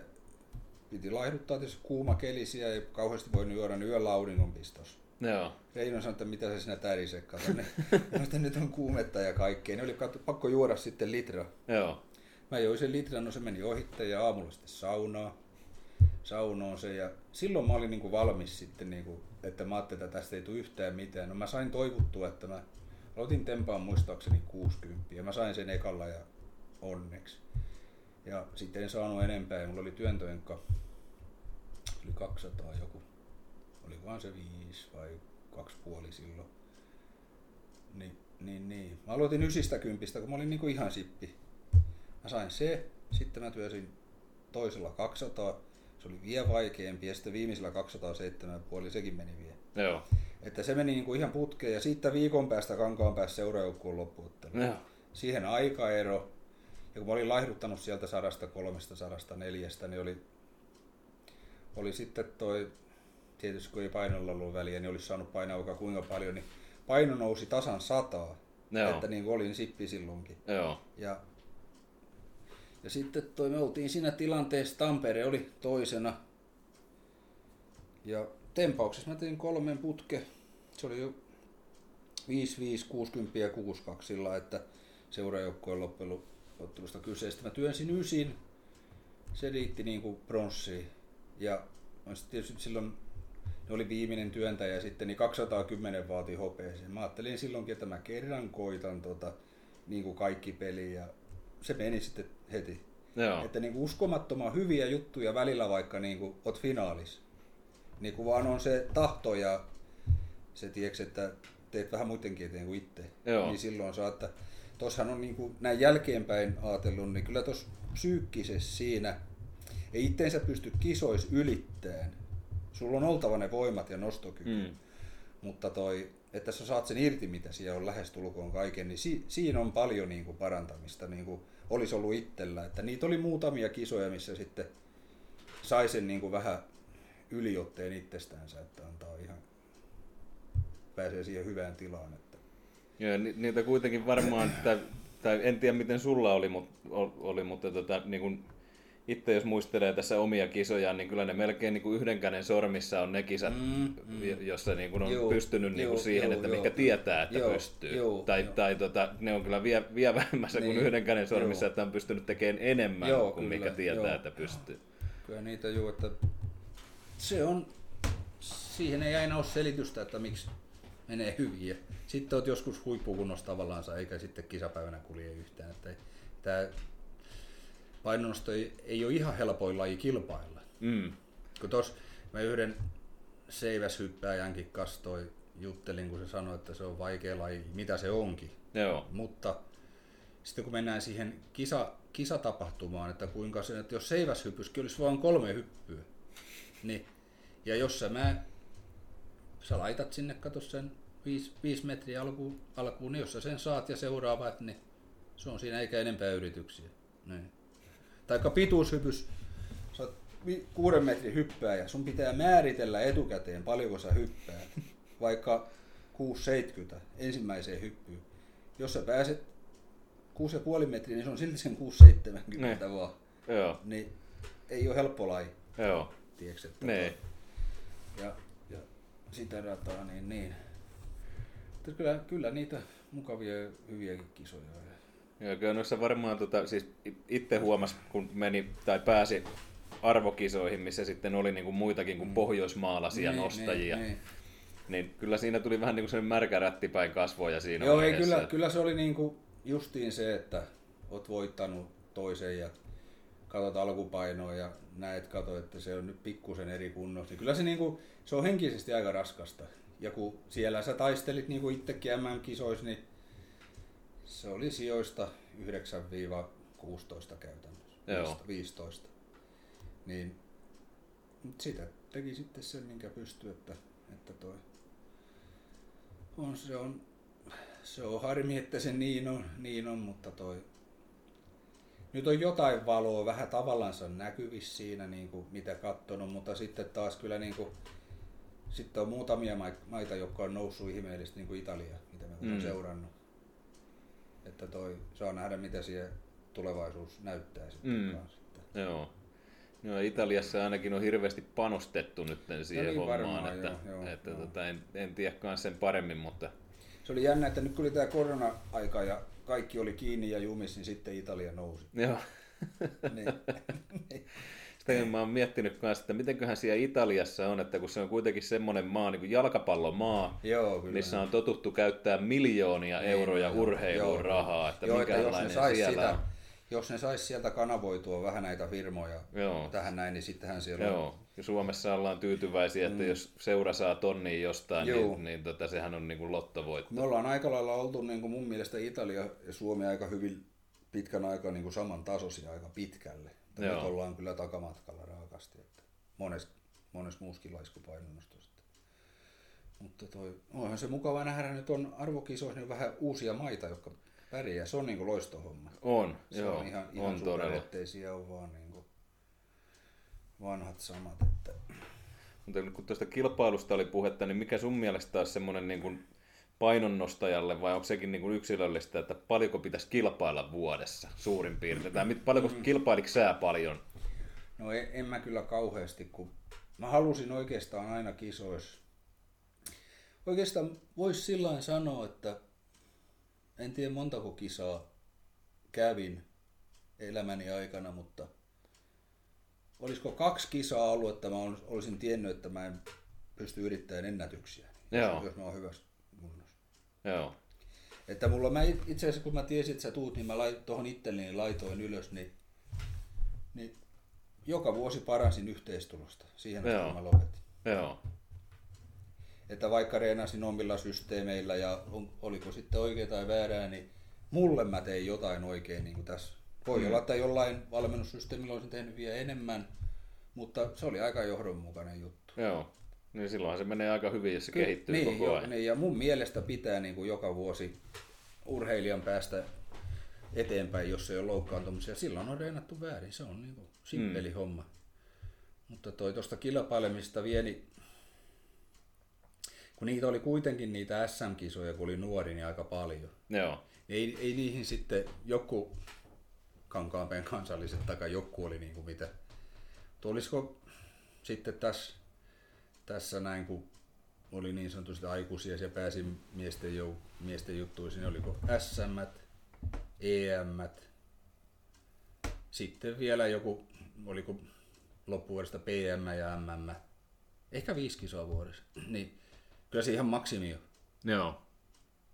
piti laihduttaa tietysti kuuma keli siellä, ei kauheasti voi juoda niin yöllä auringonpistossa. Joo, Reino sanoi, että mitä se sinä tärisee, kato. Ne, että nyt on kuumetta ja kaikkea. Ne oli katso, pakko juoda sitten litra. joo, Mä join sen litran, no se meni ohitte ja aamulla sitten saunaa. Saunoon se ja silloin mä olin niinku valmis sitten, niinku, että mä ajattelin, että tästä ei tule yhtään mitään. No mä sain toivottua, että mä aloitin tempaan muistaakseni 60 ja mä sain sen ekalla ja onneksi. Ja sitten en saanut enempää ja mulla oli työntöjenkka yli 200 joku. Olikohan se 5 vai 2,5 silloin. Niin, niin, niin. Mä aloitin ysistä kympistä, kun mä olin niinku ihan sippi. Mä sain se, sitten mä työsin toisella 200, se oli vielä vaikeampi ja sitten viimeisellä 207,5 sekin meni vielä. joo, Että se meni niinku ihan putkeen ja siitä viikon päästä kankaan päässä seuraajoukkuun loppuuttelu. joo, Siihen aikaero, ja kun mä olin laihduttanut sieltä 103, 104, niin oli, oli sitten toi, tietysti kun ei painolla ollut väliä, niin olisi saanut painaa vaikka kuinka paljon, niin paino nousi tasan sataa. Joo. Että niin kuin olin sippi silloinkin. joo, Ja, ja sitten toi, me oltiin siinä tilanteessa, Tampere oli toisena. Ja tempauksessa mä tein kolmen putke. Se oli jo 5, 5, 60 ja 6, 2 sillä että seuraajoukkojen loppuottelusta kyse. Sitten mä työnsin ysin. Se riitti niin kuin pronssiin. Ja tietysti silloin ne oli viimeinen työntäjä ja sitten niin 210 vaati hopeeseen. Mä ajattelin silloinkin, että mä kerran koitan tota, niin kuin kaikki peli ja se meni sitten heti. Joo. Että niin kuin uskomattoman hyviä juttuja välillä vaikka niin kuin oot finaalis. Niin kuin vaan on se tahto ja se tiedätkö, että teet vähän muidenkin eteen kuin itse. Joo. Niin silloin saa, että tossahan on niin kuin näin jälkeenpäin ajatellut, niin kyllä tuossa psyykkisessä siinä ei itteensä pysty kisois ylittämään. Sulla on oltava ne voimat ja nostokyky. Mm. Mutta toi, että sä saat sen irti, mitä siellä on lähestulkoon kaiken, niin si, siinä on paljon niin kuin parantamista, niin kuin olisi ollut itsellä. Että niitä oli muutamia kisoja, missä sitten sai sen niin kuin vähän yliotteen itsestäänsä, että antaa ihan, pääsee siihen hyvään tilaan. Että. Joo, ni- niitä kuitenkin varmaan, tai, tai en tiedä miten sulla oli, mut, oli mutta tota, niin kun itse jos muistelee tässä omia kisojaan, niin kyllä ne melkein niin kuin yhden käden sormissa on ne kisat, Mm, mm. jossa niin kuin on Joo, pystynyt niin kuin joo, siihen, joo, että joo. mikä tietää, että Joo, pystyy. joo, tai joo. tai tota, ne on kyllä vie, vie vähemmässä kuin Niin, yhden käden sormissa, joo. että on pystynyt tekemään enemmän Joo, kuin kyllä, mikä tietää, joo. että pystyy. Kyllä niitä juu, että se on, siihen ei aina ole selitystä, että miksi menee hyvin. Ja sitten oot joskus huippukunnossa tavallaan, eikä sitten kisapäivänä kulje yhtään. Että tämä painonnosto ei, ei ole ihan helpoin laji kilpailla. Mm. Kun tos mä yhden seiväshyppääjänkin kanssa toi juttelin, kun se sanoi, että se on vaikea laji, mitä se onkin. Joo, Mutta sitten kun mennään siihen kisa, kisatapahtumaan, että kuinka se, että jos seiväshypyskin olisi vain kolme hyppyä, niin, ja jos sä, mä, sä laitat sinne, kato sen viisi, viisi metriä alkuun, alkuun, niin jos sä sen saat ja seuraavat, niin se on siinä eikä enempää yrityksiä. Niin. Taikka pituushypys, sä oot kuuden metrin hyppää ja sun pitää määritellä etukäteen paljonko sä hyppäät, vaikka 6,70 ensimmäiseen hyppyyn. Jos sä pääset 6,5 metriä, niin se on silti sen 6,70 Ne. vaan. joo, Niin ei ole helppo laji, joo. tiedätkö, että Ne. ja, ja sitä dataa, niin niin. Mutta kyllä, kyllä niitä mukavia ja hyviäkin kisoja. Joo, kyllä noissa varmaan tota, siis itse huomas, kun meni tai pääsi arvokisoihin, missä sitten oli niinku muitakin kuin pohjoismaalaisia Niin, nostajia, niin, niin. niin kyllä siinä tuli vähän niin kuin märkä rätti päin kasvoja siinä Joo, ei, kyllä, että- kyllä se oli niinku justiin se, että oot voittanut toisen ja katsot alkupainoa ja näet, kato, että se on nyt pikkusen eri kunnossa. Niin kyllä se, niinku, se on henkisesti aika raskasta. Ja kun siellä sä taistelit niinku itsekin MM-kisoissa, niin se oli sijoista 9-16 käytännössä. Joo. 15. Niin sitä teki sitten sen, minkä pystyi, että, että toi on, se on se on harmi, että se niin on, niin on mutta toi, nyt on jotain valoa vähän tavallansa näkyvissä siinä, niin kuin mitä katsonut, mutta sitten taas kyllä niin kuin, sitten on muutamia mai- maita, jotka on noussut ihmeellisesti, niin kuin Italia, mitä olen Mm. seurannut. Että toi, saa nähdä, mitä siellä tulevaisuus näyttää sitten Mm. kanssa. Joo. Joo, Italiassa ainakin on hirveästi panostettu nyt siihen niin, hommaan, varmaan, että, joo, joo, että joo. Tota, en, en tiedä sen paremmin, mutta Se oli jännä, että nyt kun oli tämä korona-aika ja kaikki oli kiinni ja jumis, niin sitten Italia nousi. joo. Niin. Sitä mä oon miettinyt kanssa, että mitenköhän siellä Italiassa on, että kun se on kuitenkin semmoinen maa, niin kuin jalkapallomaa, Joo, kyllä. missä on totuttu käyttää miljoonia euroja Niin, joo, urheiluun rahaa, että Joo, että jos ne sais siellä sitä, on. jos ne sais sieltä kanavoitua vähän näitä firmoja Joo. tähän näin, niin sittenhän siellä on. Joo, ja Suomessa ollaan tyytyväisiä, että jos seura saa tonnin jostain, Mm. Joo. niin, niin tota, sehän on niin kuin lottovoitto. Me ollaan aika lailla oltu niin kuin mun mielestä Italia ja Suomi aika hyvin pitkän aikaa niin kuin saman tasoisia aika pitkälle. Mutta Joo. nyt ollaan kyllä takamatkalla raakasti, että mones, mones muuskin laiskupainonnostosta. Mutta toi, onhan se mukava nähdä, nyt on arvokisoissa niin vähän uusia maita, jotka pärjää. Se on niin kuin loistohomma. On, Se joo, on ihan, ihan on todella. ettei siellä ole vaan niin kuin vanhat samat. Että... Mutta kun tuosta kilpailusta oli puhetta, niin mikä sun mielestä olisi semmoinen niin kuin painonnostajalle vai onko sekin niin kuin yksilöllistä, että paljonko pitäisi kilpailla vuodessa suurin piirtein? Tai mit- paljonko Mm. kilpailiko sä paljon? No en, en mä kyllä kauheasti, kun mä halusin oikeastaan aina kisoissa. Oikeastaan voisi sillä sanoa, että en tiedä montako kisaa kävin elämäni aikana, mutta olisiko kaksi kisaa ollut, että mä ol- olisin tiennyt, että mä en pysty yrittämään ennätyksiä, Joo. jos mä oon hyvässä. Joo, Että mulla mä it- itse asiassa kun mä tiesin, että sä tuut, niin mä lait, tuohon itselleni laitoin ylös, niin Niin joka vuosi paransin yhteistulosta. Siihen asti Joo. mä lopetin. Joo. Että vaikka reenasin omilla systeemeillä ja on, oliko sitten oikein tai väärää, niin mulle mä tein jotain oikein niin kuin tässä. Voi olla, että jollain valmennussysteemillä olisin tehnyt vielä enemmän, mutta se oli aika johdonmukainen juttu. Joo. Niin silloinhan se menee aika hyvin, jos se kehittyy niin, koko ajan. Niin, ja mun mielestä pitää niin kuin joka vuosi urheilijan päästä eteenpäin, jos ei ole loukkaantumisia. Silloin on reenattu väärin, se on niin kuin simppeli mm. homma. Mutta toi tuosta kilpailemista vie, niin kun niitä oli kuitenkin niitä SM-kisoja, kun oli nuori, niin aika paljon. Joo. Ei, ei niihin sitten joku Kankaanpeen kansalliset tai joku oli niin kuin mitä. Mutta olisiko sitten tässä, tässä näin, kun oli niin sanotusti aikuisia ja pääsi miesten, jou, miesten juttuihin, niin oliko SM, EM, sitten vielä joku, oliko loppuvuodesta PM ja MM, ehkä viisi kisoa vuodessa. Niin kyllä se ihan maksimi on, Joo.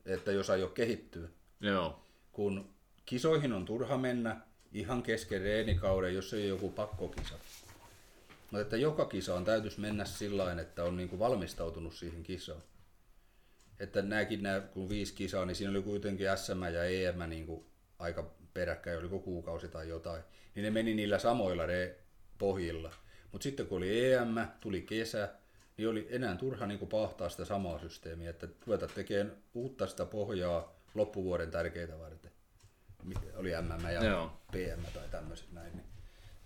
että jos aio kehittyä Joo. kun kisoihin on turha mennä ihan kesken reenikauden, jos ei ole joku pakkokisa. Mutta että joka kisaan täytyisi mennä sillä tavalla, että on niinku valmistautunut siihen kisaan. Että nämäkin nämä, kun viisi kisaa, niin siinä oli kuitenkin SM ja EM niinku aika peräkkäin, oliko kuukausi tai jotain. Niin ne meni niillä samoilla re- pohjilla. Mutta sitten kun oli EM, tuli kesä, niin oli enää turha niinku pahtaa sitä samaa systeemiä, että ruveta tekemään uutta sitä pohjaa loppuvuoden tärkeitä varten. Oli MM ja Joo. PM tai tämmöiset näin.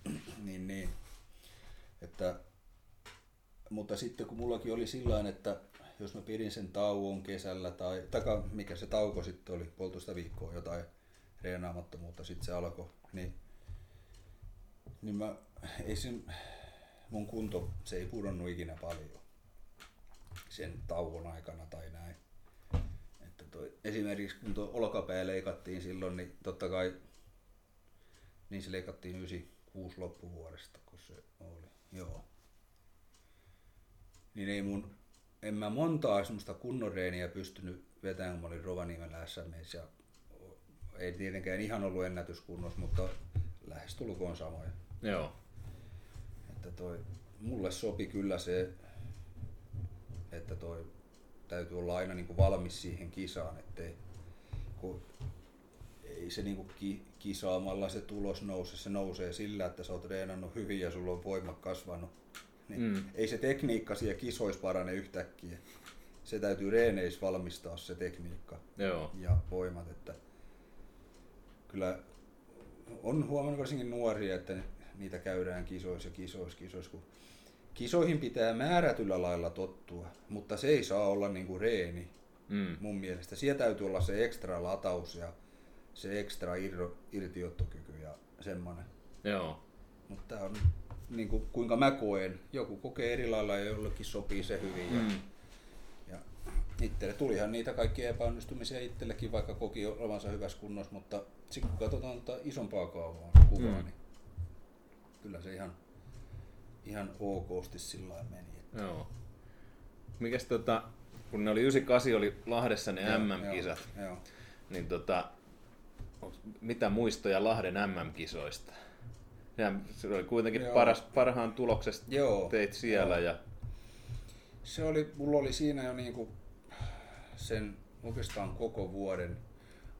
Niin, niin, niin. Että, mutta sitten kun mullakin oli sillä että jos mä pidin sen tauon kesällä tai, taka, mikä se tauko sitten oli, puolitoista viikkoa jotain reenaamattomuutta, sitten se alkoi, niin, niin mä, ei sen, mun kunto, se ei pudonnut ikinä paljon sen tauon aikana tai näin. Että toi, esimerkiksi kun tuo olkapää leikattiin silloin, niin totta kai niin se leikattiin 96 loppuvuodesta, kun se oli. Joo. Niin ei mun, en mä montaa semmoista kunnon reeniä pystynyt vetämään, kun mä olin Rovaniemellä SMS ja ei tietenkään ihan ollut ennätyskunnossa, mutta lähestulkoon samoja. Joo. Että toi, mulle sopi kyllä se, että toi täytyy olla aina niinku valmis siihen kisaan, ettei kun ei se niinku ki, kisaamalla se tulos nouse, se nousee sillä, että sä oot treenannut hyvin ja sulla on voimat kasvanut. Niin Mm. Ei se tekniikka siellä kisoissa parane yhtäkkiä. Se täytyy reeneissä valmistaa se tekniikka Joo. ja voimat, että kyllä on huomannut varsinkin nuoria, että niitä käydään kisoissa ja kisoissa, kisoissa, kun kisoihin pitää määrätyllä lailla tottua, mutta se ei saa olla niinku reeni Mm. mun mielestä. Siellä täytyy olla se ekstra lataus ja se ekstra irro, irtiottokyky ja semmoinen. Joo. Mutta tää on niin kuin, kuinka mä koen. Joku kokee eri lailla ja jollekin sopii se hyvin. Ja, Mm. ja itselle tulihan niitä kaikkia epäonnistumisia itsellekin, vaikka koki olevansa hyvässä kunnossa, mutta sitten kun katsotaan tota isompaa kaavaa, kuvaa, Mm. niin kyllä se ihan, ihan okosti sillä lailla meni. Että Joo. Mikäs tota, kun ne oli 98 oli Lahdessa ne Joo, MM-kisat, Joo, joo. niin tota, mitä muistoja Lahden MM-kisoista? Ja se oli kuitenkin Joo. paras, parhaan tuloksesta Joo, teit siellä joo. ja Se oli, mulla oli siinä jo niinku sen oikeastaan koko vuoden,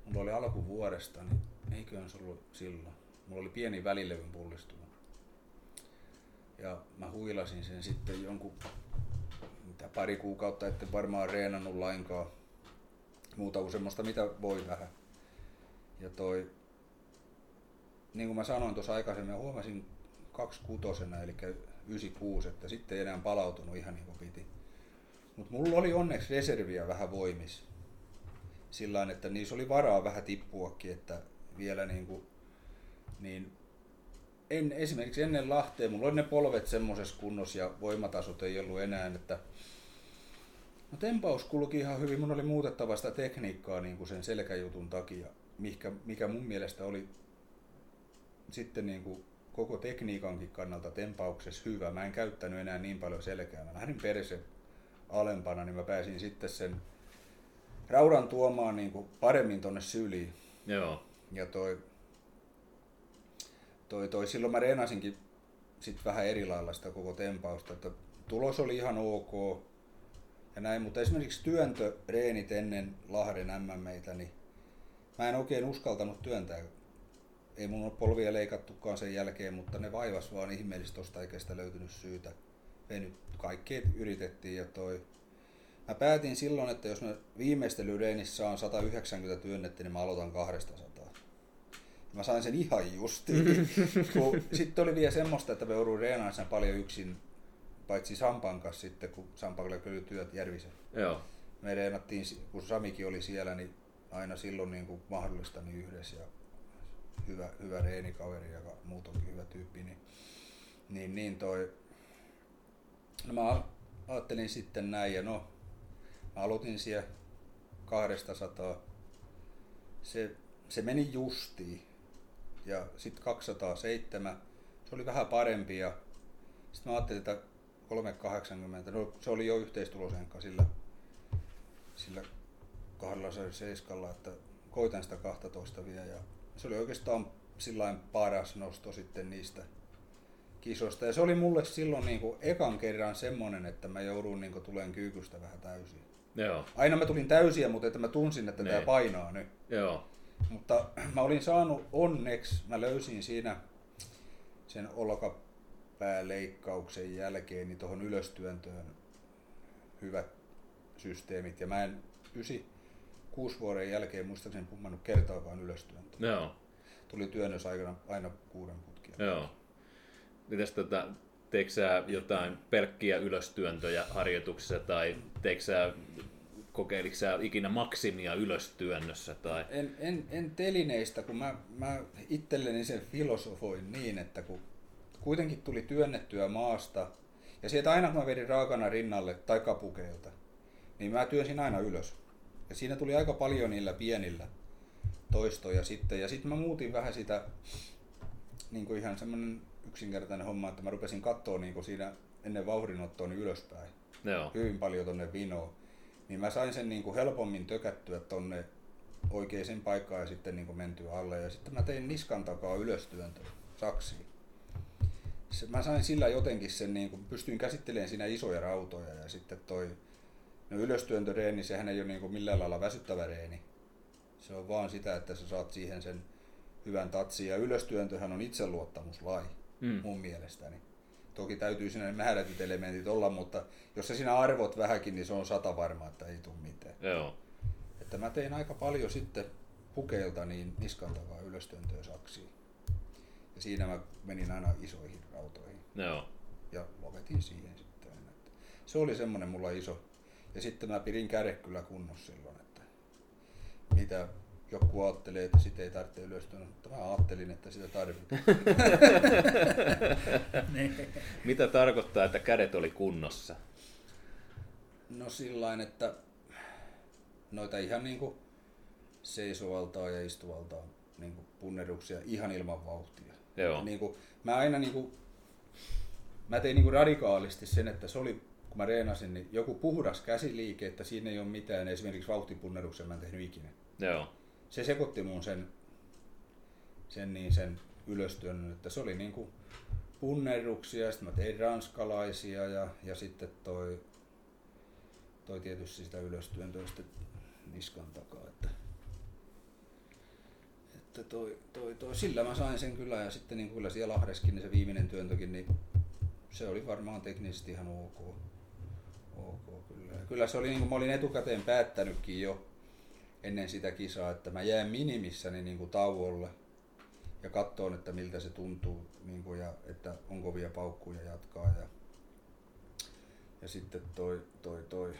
mulla oli alkuvuodesta, niin eiköhän se ollut silloin. Mulla oli pieni välilevyn pullistuma. Ja mä huilasin sen sitten jonkun, mitä pari kuukautta etten varmaan reenannut lainkaan. Muuta kuin semmoista, mitä voi vähän. Ja toi, niin kuin mä sanoin tuossa aikaisemmin, mä huomasin kaksikutosena, eli 96, että sitten ei enää palautunut ihan niin kuin piti. Mutta mulla oli onneksi reserviä vähän voimis. Sillä että niissä oli varaa vähän tippuakin, että vielä niin kuin, niin en, esimerkiksi ennen Lahteen, mulla oli ne polvet semmoisessa kunnossa ja voimatasot ei ollut enää, että no tempaus kulki ihan hyvin, mun oli muutettava sitä tekniikkaa niin kuin sen selkäjutun takia, mikä, mikä mun mielestä oli sitten niin kuin koko tekniikankin kannalta tempauksessa hyvä. Mä en käyttänyt enää niin paljon selkää. Mä lähdin perse alempana, niin mä pääsin sitten sen raudan tuomaan niin kuin paremmin tonne syliin. joo. Ja toi, toi, toi, silloin mä reenasinkin sit vähän eri lailla sitä koko tempausta, että tulos oli ihan ok ja näin, mutta esimerkiksi työntöreenit ennen Lahden MMEitä, niin mä en oikein uskaltanut työntää. Ei mun ole polvia leikattukaan sen jälkeen, mutta ne vaivas vaan ihmeellisesti tosta eikä sitä löytynyt syytä. Venyt kaikki yritettiin ja toi. Mä päätin silloin, että jos mä viimeistelyreenissä saan 190 työnnettä, niin mä aloitan 200. Mä sain sen ihan justiin. Sitten oli vielä semmoista, että me jouduin reenaamaan sen paljon yksin, paitsi Sampan kanssa sitten, kun Sampalla oli työt Järvisen. Joo. Me reenattiin, kun Samikin oli siellä, niin aina silloin niin kuin mahdollista niin yhdessä ja hyvä, hyvä reenikaveri ja muutenkin hyvä tyyppi, niin, niin, niin toi, no mä ajattelin sitten näin ja no, mä aloitin siellä 200, se, se meni justiin ja sitten 207, se oli vähän parempi ja sitten mä ajattelin, että 380, no se oli jo yhteistulosenkka sillä, sillä 207, että koitan sitä 12 vielä ja se oli oikeastaan sillain paras nosto sitten niistä kisoista. Ja se oli mulle silloin niin kuin ekan kerran semmonen, että mä joudun niin kuin tuleen kyykystä vähän täysin. Joo. Aina mä tulin täysiä, mutta että mä tunsin, että tämä Niin. painaa nyt. Joo. Mutta mä olin saanut onneksi, mä löysin siinä sen olkapääleikkauksen jälkeen niin tuohon ylöstyöntöön hyvät systeemit. Ja mä en ysi kuusi vuoden jälkeen muistaakseni pummannut kertaakaan ylöstyöntöä. Joo. Tuli työnnös aikana aina kuuden putkia. Joo. Mites tota, teekö sä jotain pelkkiä ylöstyöntöjä harjoituksissa tai teekö sä, kokeiliko sä ikinä maksimia ylöstyönnössä tai... En, en, en telineistä, kun mä, mä itselleni sen filosofoin niin, että kun kuitenkin tuli työnnettyä maasta, ja sieltä aina kun mä vedin raakana rinnalle tai kapukeilta, niin mä työnsin aina ylös. Ja siinä tuli aika paljon niillä pienillä toistoja sitten. Ja sitten mä muutin vähän sitä, niin kuin ihan semmoinen yksinkertainen homma, että mä rupesin katsoa niin kuin siinä ennen vauhdinottoa niin ylöspäin. Joo. Hyvin paljon tonne vinoon. Niin mä sain sen niin kuin helpommin tökättyä tonne oikeaan paikkaan ja sitten niin kuin mentyä alle. Ja sitten mä tein niskan takaa ylöstyöntö saksiin. Se, mä sain sillä jotenkin sen, niin kuin, pystyin käsittelemään siinä isoja rautoja ja sitten toi no ylöstyöntöreeni, sehän ei ole niin kuin millään lailla väsyttävä reeni. Se on vaan sitä, että sä saat siihen sen hyvän tatsin. Ja ylöstyöntöhän on itseluottamuslaji Mm. mun mielestäni. Toki täytyy siinä ne määrätyt elementit olla, mutta jos sä siinä arvot vähänkin, niin se on sata varma, että ei tule mitään. Joo. Että mä tein aika paljon sitten pukeilta niin niskan takaa ylöstöntöä saksiin. Ja siinä mä menin aina isoihin rautoihin Joo. ja lopetin siihen sitten. Se oli semmoinen mulla iso. Ja sitten mä pidin kädet kyllä kunnossa silloin, että mitä joku ajattelee, että sitä ei tarvitse ylöstyä, mutta mä ajattelin, että sitä tarvitaan. Mitä tarkoittaa, että kädet oli kunnossa? No sillain, että noita ihan niinku seisovaltaa ja istuvaltaa niinku punneruksia ihan ilman vauhtia. Joo. Niinku, mä aina niinku, mä tein niinku radikaalisti sen, että se oli, kun mä reenasin, niin joku puhdas käsiliike, että siinä ei ole mitään, esimerkiksi vauhtipunneruksen mä en tehnyt ikinä. Joo. Se sekoitti mun sen, sen, niin sen ylöstyön, että se oli niinku punnerruksia, ja sitten mä tein ranskalaisia ja, ja sitten toi, toi tietysti sitä ylöstyöntöä sitten niskan takaa. Että, että toi, toi, toi, sillä mä sain sen kyllä ja sitten niin kyllä siellä Lahdeskin niin se viimeinen työntökin, niin se oli varmaan teknisesti ihan ok. Ok kyllä. Ja kyllä se oli niin kuin mä olin etukäteen päättänytkin jo ennen sitä kisaa, että mä jään minimissäni niin kuin tauolle ja katsoon, että miltä se tuntuu niin kuin, ja että on kovia paukkuja jatkaa. Ja, ja sitten toi, toi, toi.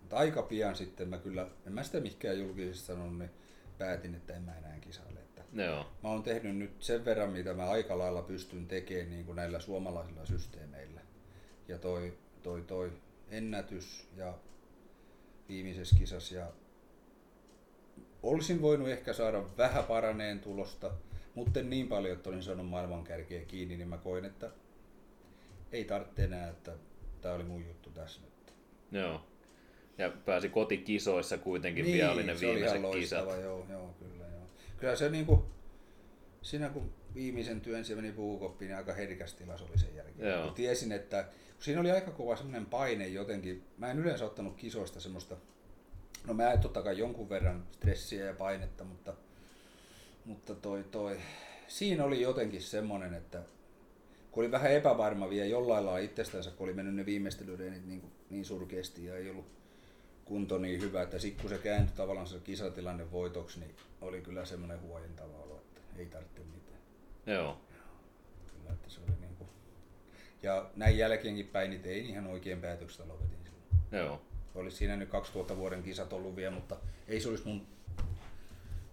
Mutta aika pian sitten mä kyllä, en mä sitä mikään julkisesti sanonut, niin päätin, että en mä enää kisaile. Että Joo. mä oon tehnyt nyt sen verran, mitä mä aika lailla pystyn tekemään niin kuin näillä suomalaisilla systeemeillä. Ja toi, toi, toi ennätys ja viimeisessä kisassa ja olisin voinut ehkä saada vähän paraneen tulosta, mutta en niin paljon, että olin saanut maailmankärkeä kiinni, niin mä koin, että ei tarvitse enää, että tämä oli mun juttu tässä nyt. Joo. Ja pääsi kotikisoissa kuitenkin niin, vielä oli ne se oli viimeiset kisat. loistava, joo, joo, kyllä, joo. Kyllä se niinku, siinä kun viimeisen työn se meni puukoppiin, niin aika herkäs tilas oli sen jälkeen. Joo. Kun tiesin, että siinä oli aika kova semmoinen paine jotenkin. Mä en yleensä ottanut kisoista semmoista, no mä totta kai jonkun verran stressiä ja painetta, mutta, mutta toi, toi, siinä oli jotenkin semmoinen, että kun oli vähän epävarma vielä jollain lailla itsestänsä, kun oli mennyt ne viimeistelyreenit niin, kuin- niin surkeasti ja ei ollut kunto niin hyvä, että sitten kun se kääntyi tavallaan se kisatilanne voitoksi, niin oli kyllä semmoinen huojentava olo, että ei tarvitse mitään. Joo. Kyllä, että se oli. Ja näin jälkeenkin päin, niin tein ihan oikein päätöksestä lopetin silloin. Joo. Olisi siinä nyt 2000 vuoden kisat ollut vielä, mutta ei se olisi mun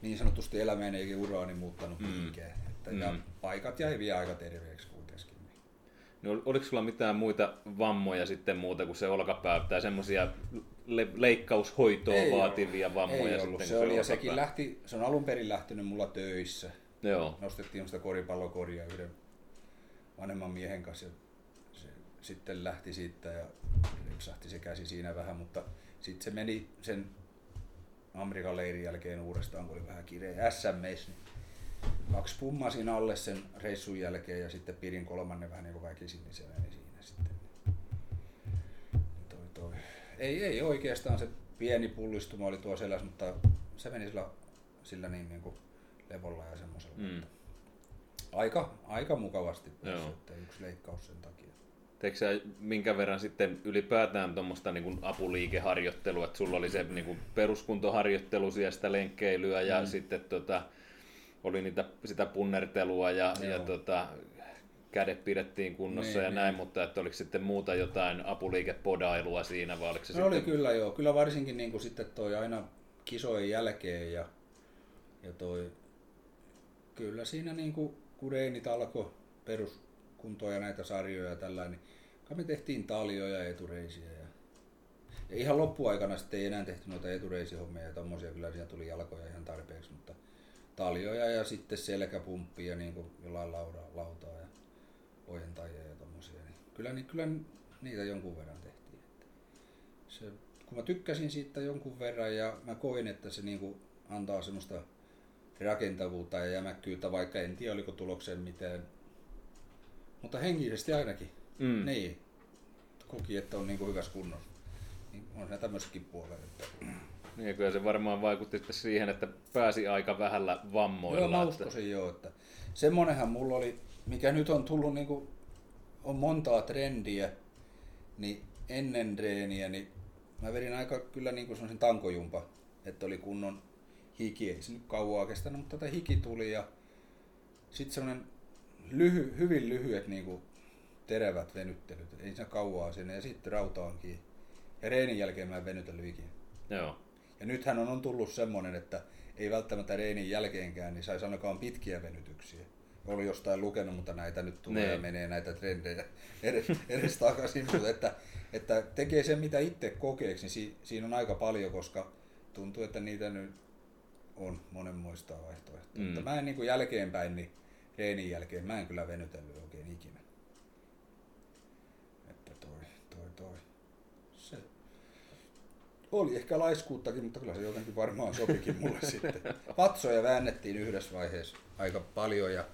niin sanotusti elämääni eikä uraani muuttanut Mm. mihinkään. Että, ja Mm. paikat jäi vielä aika terveeksi kuitenkin. No, ol- oliko sulla mitään muita vammoja sitten muuta kuin se olkapää tai semmoisia le- leikkaushoitoa Ei vaativia ollut. vammoja ei sitten? ollut. kun Se oli, ja olkapää? sekin lähti, se on alun perin lähtenyt mulla töissä. Joo. Nostettiin sitä koripallokoria yhden vanhemman miehen kanssa ja se sitten lähti siitä ja ripsahti se käsi siinä vähän, mutta sitten se meni sen Amerikan leirin jälkeen uudestaan, kun oli vähän kireä SMS, niin kaksi pummasin alle sen reissun jälkeen ja sitten pidin kolmannen vähän niin kuin väkisin, niin se meni siinä sitten. Toi, toi. Ei, ei oikeastaan se pieni pullistuma oli tuo selässä, mutta se meni sillä, sillä niin, niin kuin levolla ja semmoisella. Mm. Aika, aika mukavasti päässyt, että yksi leikkaus sen takia. Teekö sä minkä verran sitten ylipäätään tuommoista niin apuliikeharjoittelua, että sulla oli se niin kuin peruskuntoharjoittelu siellä sitä lenkkeilyä ja Mm. sitten tota, oli niitä, sitä punnertelua ja, ja tota, kädet pidettiin kunnossa Niin, ja näin, niin. mutta että oliko sitten muuta jotain apuliikepodailua siinä vai oliko se No oli sitten... kyllä joo, kyllä varsinkin niin kuin sitten toi aina kisojen jälkeen ja, ja toi, kyllä siinä niin kuin kun reenit alkoi peruskuntoa ja näitä sarjoja ja tällä, niin me tehtiin taljoja ja etureisiä ja, ja ihan loppuaikana sitten ei enää tehty noita etureisihommia ja tommosia, kyllä siinä tuli jalkoja ihan tarpeeksi, mutta taljoja ja sitten selkäpumppia niin kuin jollain lauda, lautaa ja ojentajia ja tommosia, niin kyllä, niin kyllä niitä jonkun verran tehtiin. Se, kun mä tykkäsin siitä jonkun verran ja mä koin, että se niinku antaa semmoista rakentavuutta ja jämäkkyyttä, vaikka en tiedä oliko tulokseen mitään. Mutta henkisesti ainakin. Mm. Niin. Koki, että on niinku hyvässä kunnossa. Niin on siinä tämmöisetkin puolet. Että... Niin, kyllä se varmaan vaikutti siihen, että pääsi aika vähällä vammoilla. Joo, mä että- uskoisin joo, että semmonenhan mulla oli, mikä nyt on tullut niinku, on montaa trendiä, niin ennen treeniä, niin mä vedin aika kyllä niinku semmoisen tankojumpa, että oli kunnon hiki, ei se nyt kauaa kestänyt, mutta tätä hiki tuli ja sitten semmoinen lyhy, hyvin lyhyet niinku terävät venyttelyt, ei se kauaa sinne ja sitten rautaan kiinni. Ja reenin jälkeen mä en venytellyt ikinä. Joo. Ja nythän on, on tullut semmoinen, että ei välttämättä reenin jälkeenkään, niin saisi ainakaan pitkiä venytyksiä. Oli jostain lukenut, mutta näitä nyt tulee Niin. ja menee näitä trendejä edes, edes takaisin. Mutta että, että tekee sen, mitä itse kokeeksi, niin si, siinä on aika paljon, koska tuntuu, että niitä nyt on monenmoista vaihtoehtoa. Mm. Mutta mä en niin kuin jälkeenpäin, niin reenin jälkeen, mä en kyllä venytellyt oikein ikinä. Että toi, toi, toi. Se oli ehkä laiskuuttakin, mutta kyllä se jotenkin varmaan sopikin mulle sitten. Vatsoja väännettiin yhdessä vaiheessa aika paljon ja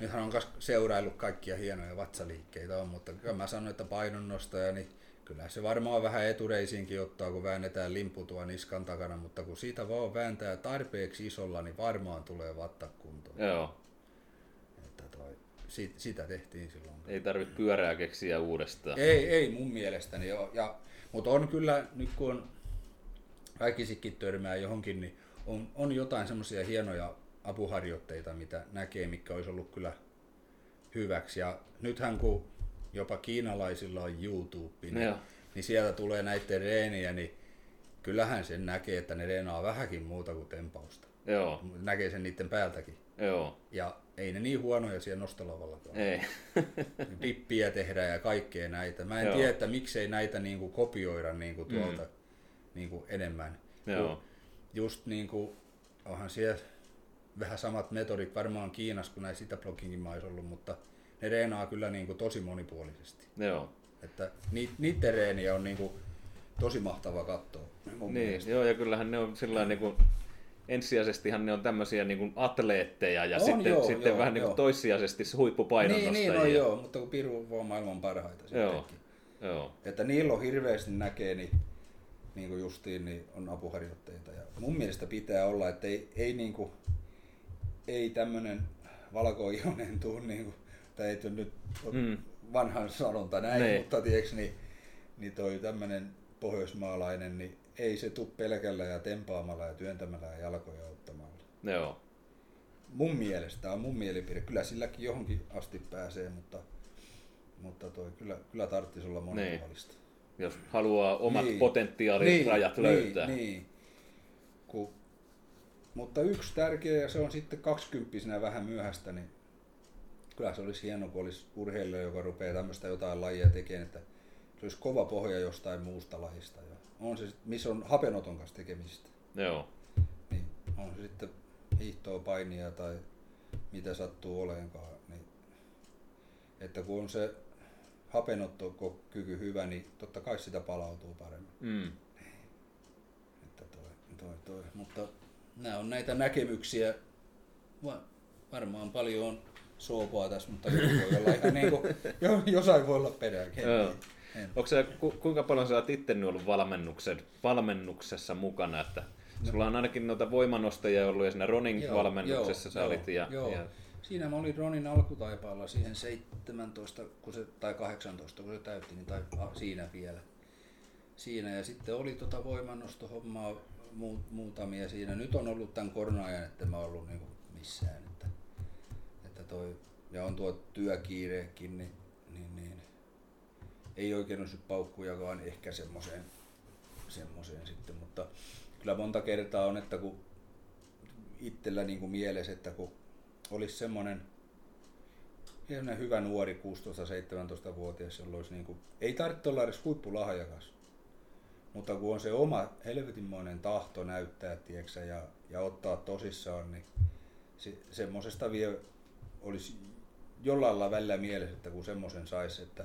nythän on seuraillut kaikkia hienoja vatsaliikkeitä on, mutta kyllä mä sanoin, että painonnostaja, niin kyllä se varmaan vähän etureisiinkin ottaa, kun väännetään limputua niskan takana, mutta kun siitä vaan vääntää tarpeeksi isolla, niin varmaan tulee vatta kuntoon. Joo. Sitä tehtiin silloin. Ei tarvitse pyörää keksiä uudestaan. Ei, ei mun mielestäni. Joo. Ja, mutta on kyllä, nyt kun on väkisikin törmää johonkin, niin on, on jotain semmoisia hienoja apuharjoitteita, mitä näkee, mikä olisi ollut kyllä hyväksi. Ja nythän kun jopa kiinalaisilla on YouTube, niin, Joo. niin sieltä tulee näiden reeniä, niin kyllähän sen näkee, että ne reenaa vähänkin muuta kuin tempausta. Joo. Näkee sen niiden päältäkin. Joo. Ja ei ne niin huonoja siellä nostolavallakaan. Ei. dippiä tehdään ja kaikkea näitä. Mä en Joo. tiedä, että miksei näitä niinku kopioida niinku tuolta mm. niinku enemmän. Joo. Kun Just niinku, onhan siellä vähän samat metodit varmaan Kiinassa kuin näissä Itäbloginkin maissa ollut, mutta ne reenaa kyllä niinku tosi monipuolisesti. Joo. Että ni, niiden reeniä on niinku tosi mahtava katsoa. Niin, mielestä. joo, ja kyllähän ne on sillä niin kuin ensisijaisestihan ne on tämmöisiä niin kuin atleetteja ja On, sitten, joo, sitten joo, vähän niin kuin joo. toissijaisesti Niin, huippupainonnostajia. niin, no joo, mutta kun Piru on maailman parhaita Joo, sittenkin. joo. Että niillä on hirveästi näkee, niin, niin kuin justiin, niin on apuharjoitteita. Ja mun mielestä pitää olla, että ei, ei, niin kuin, ei tämmöinen valkoihoinen tuu, niin kuin, tai ei nyt Mm. mm. vanhan sanonta näin, Niin. mutta tiedätkö, niin, niin toi tämmöinen pohjoismaalainen, niin ei se tuu pelkällä ja tempaamalla ja työntämällä ja jalkoja ottamalla. Joo. Mun mielestä on mun mielipide. Kyllä silläkin johonkin asti pääsee, mutta, mutta toi, kyllä, kyllä tarvitsisi olla monipuolista. Jos haluaa omat niin. potentiaalirajat niin, löytää. Niin, niin. Ku, mutta yksi tärkeä, ja se on sitten kaksikymppisenä vähän myöhäistä, niin kyllä se olisi hieno, kun olisi urheilija, joka rupeaa tämmöistä jotain lajia tekemään, että se olisi kova pohja jostain muusta lajista. Ja on se, missä on hapenoton kanssa tekemistä. Joo. Niin on se sitten hiihtoa, painia tai mitä sattuu oleenkaan. Niin, että kun on se hapenottokyky hyvä, niin totta kai sitä palautuu paremmin. Mm. Että toi, toi, toi. Mutta nämä on näitä näkemyksiä. Va- varmaan paljon on soopaa tässä, mutta joku voi olla ihan niin kuin, jo- jossain voi olla perääkin. Joo. En. Onko se, ku, kuinka paljon sä oot itse ollut valmennuksen, valmennuksessa mukana? Että sulla on ainakin noita voimanostajia ollut ja siinä running-valmennuksessa sä olit. Ja, joo. ja, Siinä mä olin Ronin alkutaipaalla siihen 17 kun se, tai 18, kun se täytti, niin tai a, siinä vielä. Siinä ja sitten oli tota voimannostohommaa muu, muutamia siinä. Nyt on ollut tämän korona-ajan, että mä ollut niinku missään. Että, että toi, ja on tuo työkiirekin, niin, niin, niin ei oikein ole paukkujakaan ehkä semmoiseen, semmoiseen sitten, mutta kyllä monta kertaa on, että kun itsellä niin kuin mielessä, että kun olisi semmoinen semmoinen hyvä nuori 16-17-vuotias, jolla olisi niin kuin, ei tarvitse olla edes huippulahjakas, mutta kun on se oma helvetinmoinen tahto näyttää, tieksä, ja, ja ottaa tosissaan, niin se, semmoisesta vielä olisi jollain lailla välillä mielessä, että kun semmoisen saisi, että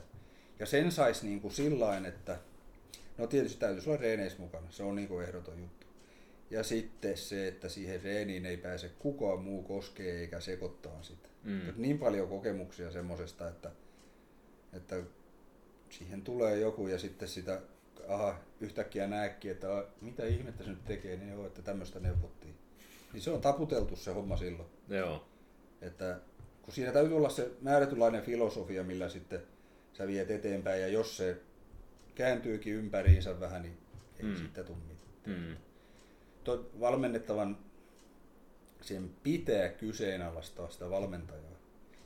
ja sen saisi niin kuin sillain, että no tietysti täytyisi olla reeneissä mukana, se on niin kuin ehdoton juttu. Ja sitten se, että siihen reeniin ei pääse kukaan muu koskee eikä sekoittaa sitä. Mm. Niin paljon kokemuksia semmoisesta, että, että siihen tulee joku ja sitten sitä aha, yhtäkkiä näekin, että a, mitä ihmettä se nyt tekee, niin joo, että tämmöistä neuvottiin. Niin se on taputeltu se homma silloin. joo. Että kun siinä täytyy olla se määrätynlainen filosofia, millä sitten sä viet eteenpäin, ja jos se kääntyykin ympäriinsä vähän, niin ei Mm. sitten tule mitään. Mm. Tuo valmennettavan, sen pitää kyseenalaistaa sitä valmentajaa.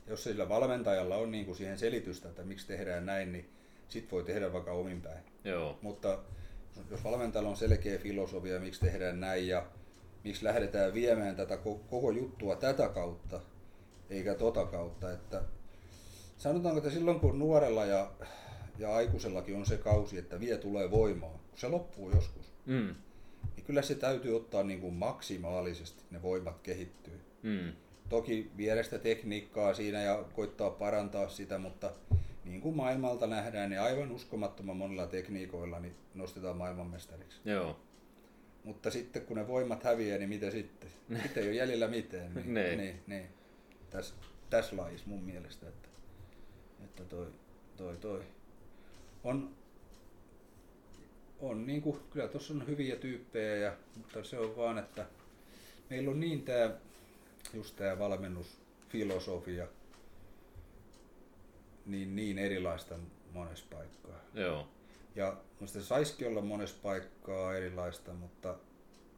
Jos sillä valmentajalla on niin kuin siihen selitystä, että miksi tehdään näin, niin sit voi tehdä vaikka omin päin. Joo. Mutta jos valmentajalla on selkeä filosofia, miksi tehdään näin ja miksi lähdetään viemään tätä ko- koko juttua tätä kautta, eikä tota kautta, että sanotaanko, että silloin kun nuorella ja, ja aikuisellakin on se kausi, että vie tulee voimaa, kun se loppuu joskus, Mm. niin kyllä se täytyy ottaa niin kuin maksimaalisesti, ne voimat kehittyy. Mm. Toki viedä sitä tekniikkaa siinä ja koittaa parantaa sitä, mutta niin kuin maailmalta nähdään, niin aivan uskomattoman monilla tekniikoilla niin nostetaan maailmanmestariksi. Joo. Mutta sitten kun ne voimat häviää, niin mitä sitten? Sitten ei ole jäljellä mitään. Niin, Niin. niin, niin. Tässä täs lajissa mun mielestä, että, että toi, toi, toi. On, on niin kuin, kyllä tuossa on hyviä tyyppejä, ja, mutta se on vaan, että meillä on niin tämä just tämä valmennusfilosofia niin, niin erilaista monessa paikkaa. Joo. Ja musta se saisikin olla monessa paikkaa erilaista, mutta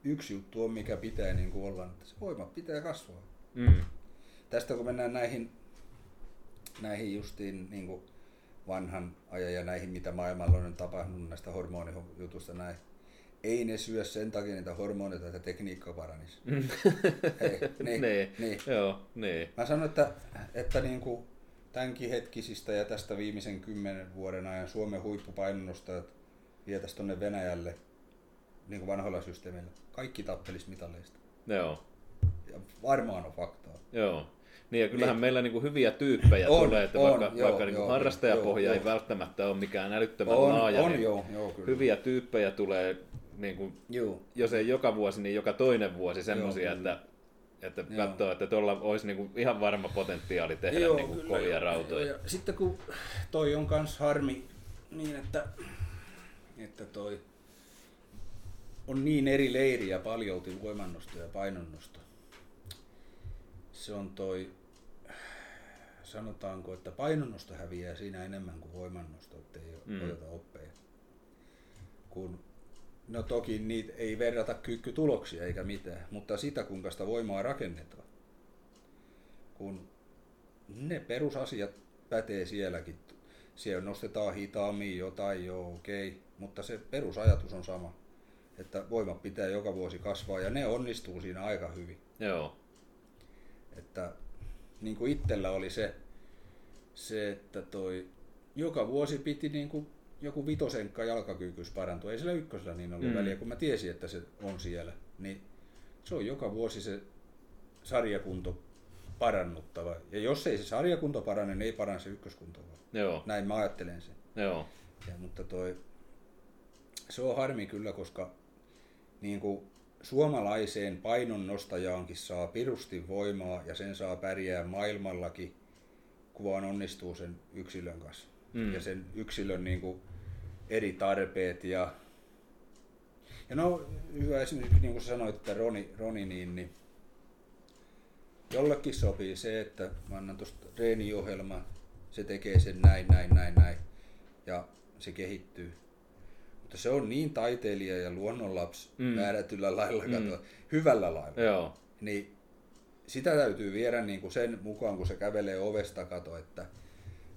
yksi juttu on, mikä pitää niin kuin olla, että se voima pitää kasvaa. Mm. Tästä kun mennään näihin, näihin justiin niin kuin vanhan ajan ja näihin, mitä maailmalla on tapahtunut näistä hormonijutusta näin, ei ne syö sen takia niitä hormoneita, että tekniikka paranisi. Ei, niin, niin. niin. Joo, niin. Mä sanon, että, että niin kuin tämänkin hetkisistä ja tästä viimeisen kymmenen vuoden ajan Suomen huippupainonnostajat vietäisi tuonne Venäjälle niin kuin vanhoilla systeemeillä. Kaikki tappelis mitaleista. Joo. Ja varmaan on faktaa. Joo. Niin ja kyllähän Niin. meillä niinku hyviä tyyppejä On, tulee, että on, vaikka, joo, vaikka niinku joo, harrastajapohja joo, ei joo. välttämättä ole mikään älyttömän On, laaja, on niin joo, joo kyllä. hyviä tyyppejä tulee niin kuin, Joo. jos ei joka vuosi, niin joka toinen vuosi semmoisia, Joo, että, että Joo. katsoo, että tuolla olisi niin kuin ihan varma potentiaali tehdä niin kuin kovia joo. rautoja. Joo, ja sitten kun toi on kans harmi niin, että, että toi on niin eri leiriä paljolti voimannosto ja painonnosto. Se on toi, sanotaanko, että painonnosto häviää siinä enemmän kuin voimannosto, ettei Mm. oteta oppeja. Kun, no toki niitä ei verrata kyykkytuloksia eikä mitään, mutta sitä kuinka sitä voimaa rakennetaan. Kun ne perusasiat pätee sielläkin. Siellä nostetaan hitaammin jotain, joo okei, okay. mutta se perusajatus on sama. Että voimat pitää joka vuosi kasvaa ja ne onnistuu siinä aika hyvin. Joo. Että niin kuin itsellä oli se, se, että toi joka vuosi piti niin kuin joku vitosenkka jalkakyykys parantua. Ei sillä ykkösellä niin ollut Mm. väliä, kun mä tiesin, että se on siellä. Niin se on joka vuosi se sarjakunto parannuttava. Ja jos ei se sarjakunto parane, niin ei parane se ykköskunto. Joo. Näin mä ajattelen sen. Joo. Ja, mutta toi, se on harmi kyllä, koska niin kuin suomalaiseen painonnostajaankin saa pirusti voimaa ja sen saa pärjää maailmallakin, kun vaan onnistuu sen yksilön kanssa. Mm. Ja sen yksilön niin kuin eri tarpeet ja ja no, hyvä esimerkiksi, niin kuin sanoit, että Roni, Roni niin, niin jollekin sopii se, että mä annan tuosta treeniohjelma, se tekee sen näin, näin, näin, näin, ja se kehittyy. Mutta se on niin taiteilija ja luonnonlapsi Mm. määrätyllä lailla, Mm. mm. hyvällä lailla, Joo. niin sitä täytyy viedä niin kuin sen mukaan, kun se kävelee ovesta kato, että,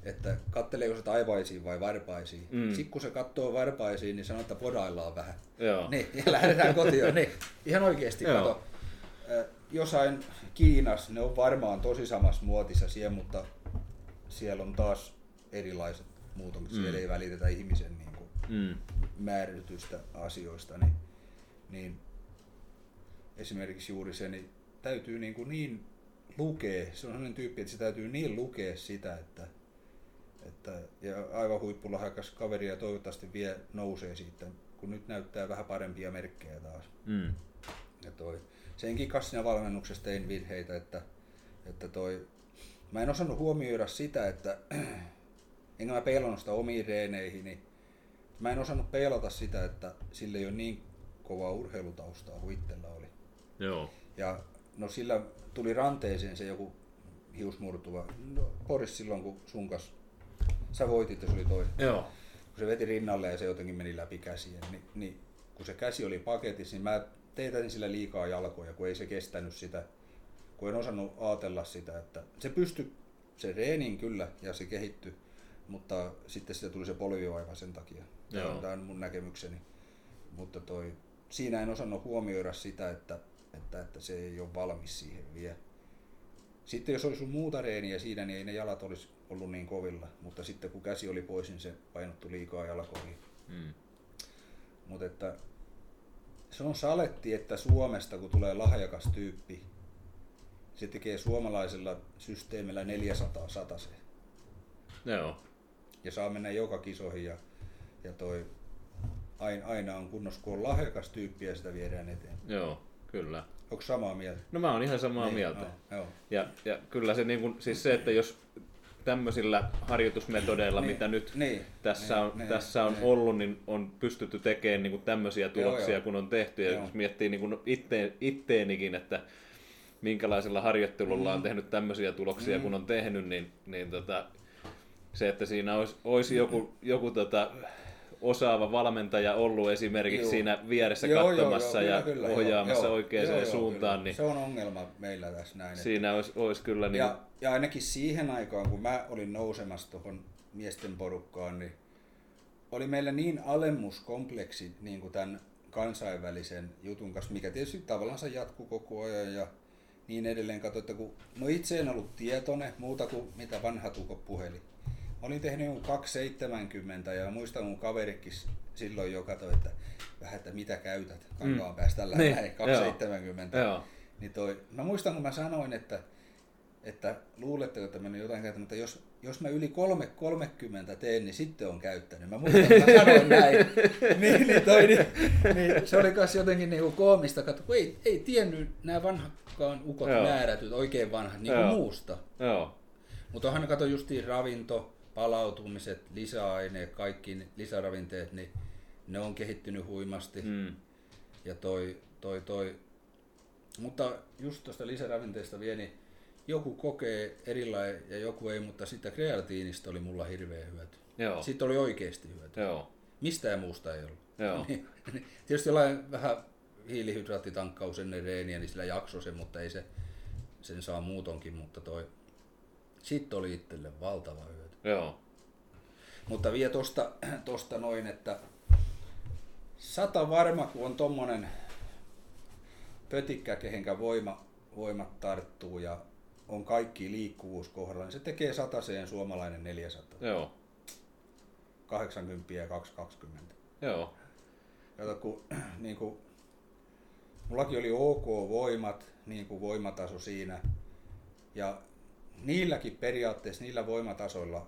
että katteleeko se taivaisiin vai varpaisiin. Mm. Sitten kun se katsoo varpaisiin, niin sanoo, että podaillaan vähän. Joo. Niin, ja lähdetään kotiin. Niin, ihan oikeasti Joo. kato. Jossain Kiinassa ne on varmaan tosi samassa muotissa siellä, mutta siellä on taas erilaiset muutokset. Mm. Siellä ei välitetä ihmisen niin Mm. määritystä asioista, niin, niin esimerkiksi juuri se, niin täytyy niin, kuin niin lukea, se on sellainen tyyppi, että se täytyy niin lukea sitä, että, että ja aivan huippulahakas kaveri ja toivottavasti vielä nousee siitä, kun nyt näyttää vähän parempia merkkejä taas. Mm. Ja toi, senkin kanssa siinä valmennuksessa tein virheitä, että, että toi, mä en osannut huomioida sitä, että enkä mä peilannut sitä omiin reeneihin, niin mä en osannut peilata sitä, että sillä ei ole niin kovaa urheilutaustaa kuin itsellä oli. Joo. Ja no sillä tuli ranteeseen se joku hiusmurtuva. No, Boris silloin kun sun kanssa, sä voitit ja se oli toinen. Joo. Kun se veti rinnalle ja se jotenkin meni läpi käsien, niin, niin kun se käsi oli paketissa, niin mä teetätin sillä liikaa jalkoja, kun ei se kestänyt sitä, kun en osannut ajatella sitä, että se pystyi se reenin kyllä ja se kehittyi, mutta sitten siitä tuli se polvivaiva sen takia. Tämä Joo. on, tämä on mun näkemykseni. Mutta toi, siinä en osannut huomioida sitä, että, että, että se ei ole valmis siihen vielä. Sitten jos olisi ollut muuta reeniä siinä, niin ei ne jalat olisi ollut niin kovilla. Mutta sitten kun käsi oli pois, niin se painottu liikaa jalkoihin. Mm. Mutta että se on saletti, että Suomesta kun tulee lahjakas tyyppi, se tekee suomalaisella systeemillä 400 sataseen. Joo. Ja saa mennä joka kisoihin ja, ja toi aina, aina on kunnossa, kun on lahjakas tyyppi ja sitä viedään eteen. Joo. Kyllä. Onko samaa mieltä? No mä oon ihan samaa Niin, mieltä. Joo, joo. Ja, ja kyllä se, niin kuin, siis se, että jos tämmöisillä harjoitusmetodeilla, Niin, mitä nyt niin, tässä niin, on, niin, tässä on niin. ollut, niin on pystytty tekemään niin kuin tämmöisiä tuloksia, joo. kun on tehty. Ja Joo. jos miettii niin kuin itteen, itteenikin, että minkälaisella harjoittelulla Mm. on tehnyt tämmöisiä tuloksia, kun on tehnyt, niin, niin tota, se, että siinä olisi, olisi joku, joku tota, osaava valmentaja ollut esimerkiksi Joo. siinä vieressä Joo, joo, katsomassa joo, ja kyllä, joo, ohjaamassa joo, oikeaan joo, joo, suuntaan, kyllä. niin Se on ongelma meillä tässä näin. että- siinä olisi, olisi kyllä niin Ja, ja ainakin siihen aikaan, kun mä olin nousemassa tuohon miesten porukkaan, niin oli meillä niin alemmuskompleksi niin kuin tämän kansainvälisen jutun kanssa, mikä tietysti tavallaan se jatkuu koko ajan ja niin edelleen. Kato, että kun, no itse en ollut tietoinen muuta kuin mitä vanha tuko puheli. Mä olin tehnyt jonkun 270 ja muistan mun kaverikin silloin jo katsoi, että vähän, että mitä käytät kankaan mm. päästä tällä Niin, näin, joo. 270. Joo. Niin toi, mä muistan, kun mä sanoin, että, että luuletteko, että mennyt jotain käytä, mutta jos jos mä yli 3.30 teen, niin sitten on käyttänyt. Mä muistan, että mä sanoin näin. niin, niin, toi, niin, niin, se oli myös jotenkin niinku koomista, katso, kun ei, ei tiennyt nämä vanhakkaan ukot Joo. määrätyt, oikein vanhat, niin kuin Joo. muusta. Joo. Mutta onhan kato justiin ravinto, palautumiset, lisäaineet, kaikki lisäravinteet, niin ne on kehittynyt huimasti. Mm. Ja toi, toi, toi. Mutta just tuosta lisäravinteesta vielä, niin joku kokee erilainen ja joku ei, mutta sitä kreatiinista oli mulla hirveä hyöty. Joo. Siitä oli oikeasti hyöty. Joo. Mistään muusta ei ollut. Joo. Niin, niin. Tietysti jollain vähän hiilihydraattitankkaus ennen reeniä, niin sillä jaksoi sen, mutta ei se, sen saa muutonkin, mutta toi, siitä oli itselle valtava hyöty. Joo. Mutta vielä tosta, tosta noin, että sata varma, kun on tommonen pötikkä, kehenkä voima, voimat tarttuu ja on kaikki liikkuvuus kohdalla, niin se tekee sataseen suomalainen 400. Joo. 80 ja 220. Joo. Kato, kun niin kuin, mullakin oli ok voimat, niin kuin voimataso siinä. Ja niilläkin periaatteessa, niillä voimatasoilla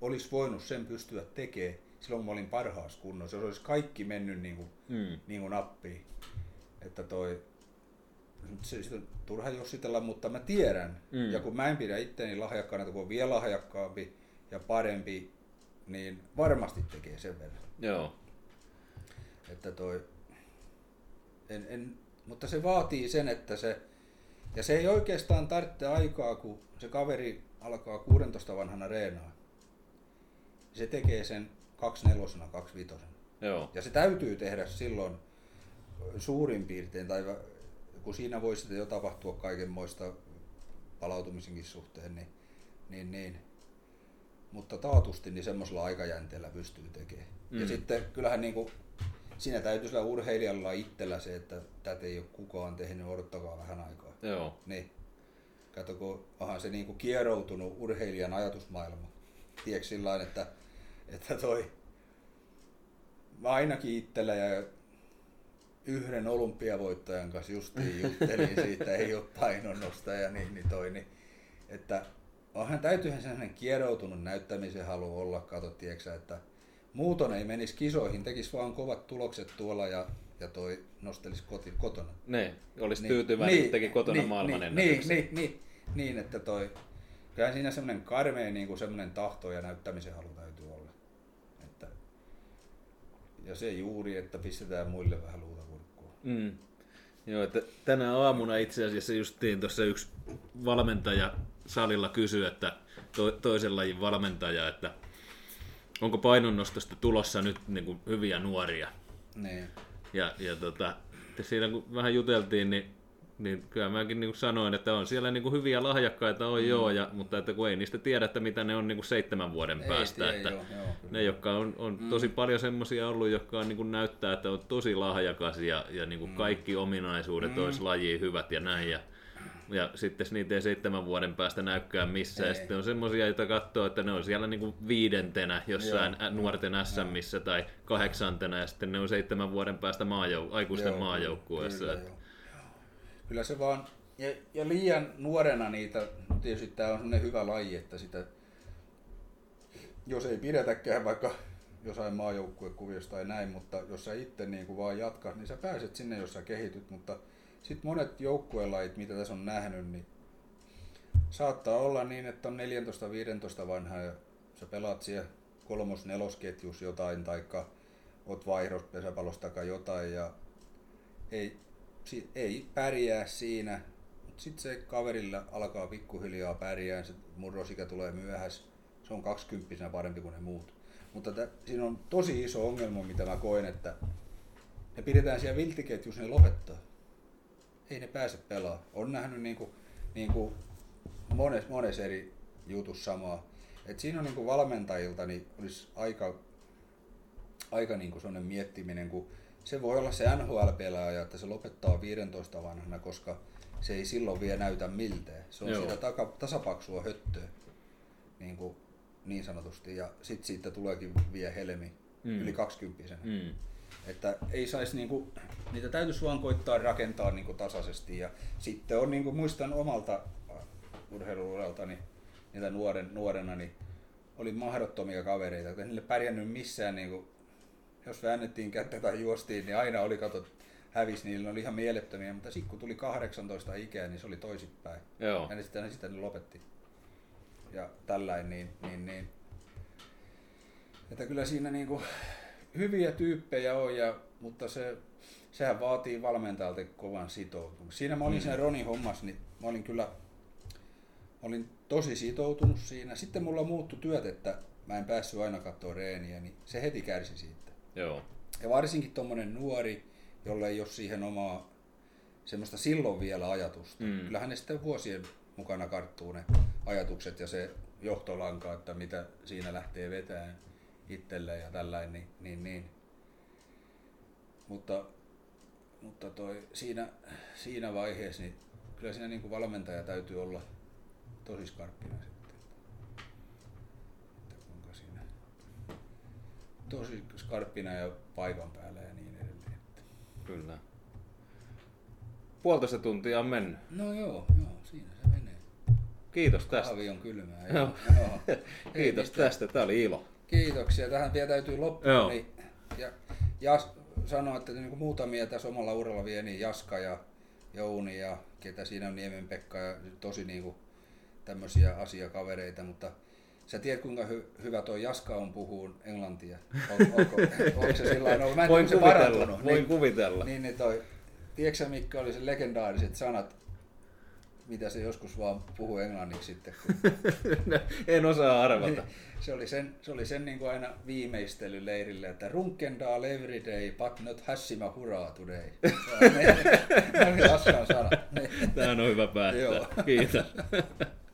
olisi voinut sen pystyä tekemään silloin, kun mä olin parhaassa kunnossa. Jos olisi kaikki mennyt niin kuin, Mm. niin kuin nappiin. Että toi, nyt se, sitä on turha jossitella, mutta mä tiedän. Mm. Ja kun mä en pidä itteeni lahjakkaana, että kun on vielä lahjakkaampi ja parempi, niin varmasti tekee sen verran. Joo. Että toi, en, en, mutta se vaatii sen, että se, ja se ei oikeastaan tarvitse aikaa, kun se kaveri alkaa 16 vanhana reenaa. Se tekee sen 24 25 Joo. Ja se täytyy tehdä silloin suurin piirtein, tai kun siinä voi sitten jo tapahtua kaikenmoista palautumisenkin suhteen, niin, niin, niin. mutta taatusti niin semmoisella aikajänteellä pystyy tekemään. Mm. Ja sitten kyllähän niin kuin, siinä täytyy sillä urheilijalla itsellä se, että tätä ei ole kukaan tehnyt, odottakaa vähän aikaa. Joo. Niin. Kato, kun onhan se niinku kieroutunut urheilijan ajatusmaailma. Tiedätkö sillä että, että toi, ainakin itsellä ja yhden olympiavoittajan kanssa justiin juttelin siitä, ei ole painonnostaja, niin, niin toi, niin, että onhan täytyyhän sellainen kieroutunut näyttämisen halu olla, kato, tiedätkö, sä, että muuton ei menisi kisoihin, tekisi vaan kovat tulokset tuolla ja, ja toi nostelisi koti, kotona. Ne. Olisi tyytyväinen, niin, teki kotona niin, maailman niin, niin, niin, niin, niin, että toi, kyllä siinä semmoinen karmea niin kuin semmoinen tahto ja näyttämisen halu täytyy olla. Että, ja se juuri, että pistetään muille vähän luuta kurkkuun. Mm. Joo, että tänä aamuna itse asiassa justiin tuossa yksi valmentaja salilla kysyi, että to, toisen lajin valmentaja, että onko painonnostosta tulossa nyt niin kuin hyviä nuoria. Niin. Ja, ja tota, siinä kun vähän juteltiin, niin, niin kyllä mäkin niin kuin sanoin, että on siellä niin kuin hyviä lahjakkaita on mm. joo, ja, mutta että kun ei niistä tiedä, että mitä ne on niin kuin seitsemän vuoden Ei päästä. tiedä, että joo, joo, ne, jotka on, on mm. tosi paljon semmoisia ollut, jotka on, niin kuin näyttää, että on tosi lahjakas ja, ja niin kuin mm. kaikki ominaisuudet mm. olisi lajiin hyvät ja näin. Ja, ja sitten niitä ei seitsemän vuoden päästä näykään missään. Ja Ei. sitten on semmoisia, joita katsoo, että ne on siellä niin kuin viidentenä jossain Joo, nuorten SMissä tai kahdeksantena ja sitten ne on seitsemän vuoden päästä maajou- aikuisten Joo, maajoukkueessa. Kyllä, että-. Kyllä se vaan, ja, ja liian nuorena niitä, tietysti tämä on sellainen hyvä laji, että sitä, jos ei pidetäkään vaikka jossain maajoukkuekuviosta tai näin, mutta jos sä itse niin kuin vaan jatkat, niin sä pääset sinne, jos sä kehityt, mutta sitten monet joukkuelajit, mitä tässä on nähnyt, niin saattaa olla niin, että on 14-15 vanha ja sä pelaat siellä kolmos-nelosketjus jotain, taikka oot vaihdos pesäpallosta tai jotain ja ei, ei pärjää siinä, mutta sitten se kaverilla alkaa pikkuhiljaa pärjää, se murrosikä tulee myöhässä, se on 20 parempi kuin ne muut. Mutta tä, siinä on tosi iso ongelma, mitä mä koen, että ne pidetään siellä vilttiketjussa, ne lopettaa. Ei ne pääse pelaamaan. On nähnyt niinku, niinku mones, mones eri jutussa samaa. Et siinä on niinku valmentajilta niin olisi aika, aika niinku sellainen miettiminen, kun se voi olla se NHL-pelaaja, että se lopettaa 15 vanhana, koska se ei silloin vielä näytä miltään. Se on Joo. sitä taka, tasapaksua höttöä, niin, kuin, niin sanotusti, ja sitten siitä tuleekin vielä helmi Mm. yli 20 mm. Että ei saisi niinku, niitä täytyisi vaan koittaa rakentaa niinku tasaisesti. Ja sitten on, niinku, muistan omalta urheiluuraltani, niitä nuoren, nuorena, niin oli mahdottomia kavereita, kun ei niille pärjännyt missään, niin kuin, jos väännettiin kättä tai juostiin, niin aina oli kato hävis, niillä ne oli ihan mielettömiä, mutta sitten kun tuli 18 ikää, niin se oli toisinpäin. Joo. Ja ne sitten, ne sitten ne lopetti. Ja tällainen, niin, niin, niin. Että kyllä siinä niinku hyviä tyyppejä on, ja, mutta se, sehän vaatii valmentajalta kovan sitoutumisen. Siinä mä olin mm. sen Roni hommas, niin mä olin kyllä mä olin tosi sitoutunut siinä. Sitten mulla muuttui työt, että mä en päässyt aina katsoa reeniä, niin se heti kärsi siitä. Joo. Ja varsinkin tuommoinen nuori, jolle ei ole siihen omaa semmoista silloin vielä ajatusta. Mm. Kyllähän ne sitten vuosien mukana karttuu ne ajatukset ja se johtolanka, että mitä siinä lähtee vetämään itselleen ja tällainen, niin, niin, niin. Mutta, mutta toi, siinä, siinä vaiheessa niin kyllä siinä niin kuin valmentaja täytyy olla tosi skarppina sitten. Että kuinka siinä tosi skarppina ja paikan päällä ja niin edelleen. Kyllä. Puolitoista tuntia on mennyt. No joo, joo, siinä se menee. Kiitos tästä. Kahvi on kylmää. Joo. joo. Kiitos tästä, tämä oli ilo. Kiitoksia. Tähän vielä täytyy loppuun. Joo. Niin, ja, ja sanoa, että niin muutamia tässä omalla uralla vie, niin Jaska ja Jouni ja ketä siinä on Niemen Pekka ja tosi niin kuin, tämmöisiä asiakavereita, mutta sä tiedät kuinka hy- hyvä tuo Jaska on puhuu englantia. On, onko, onko se sillä no, mä en Voin kuvitella, voin niin, kuvitella. niin, niin toi, tiedätkö mitkä oli se legendaariset sanat, mitä se joskus vaan puhuu englanniksi sitten. Kun, en osaa arvata. niin, se oli sen, se oli sen niin kuin aina viimeistely leirille, että Runkendal every day, but not Hassima hurraa today. Tämä on hyvä päättää. Kiitos.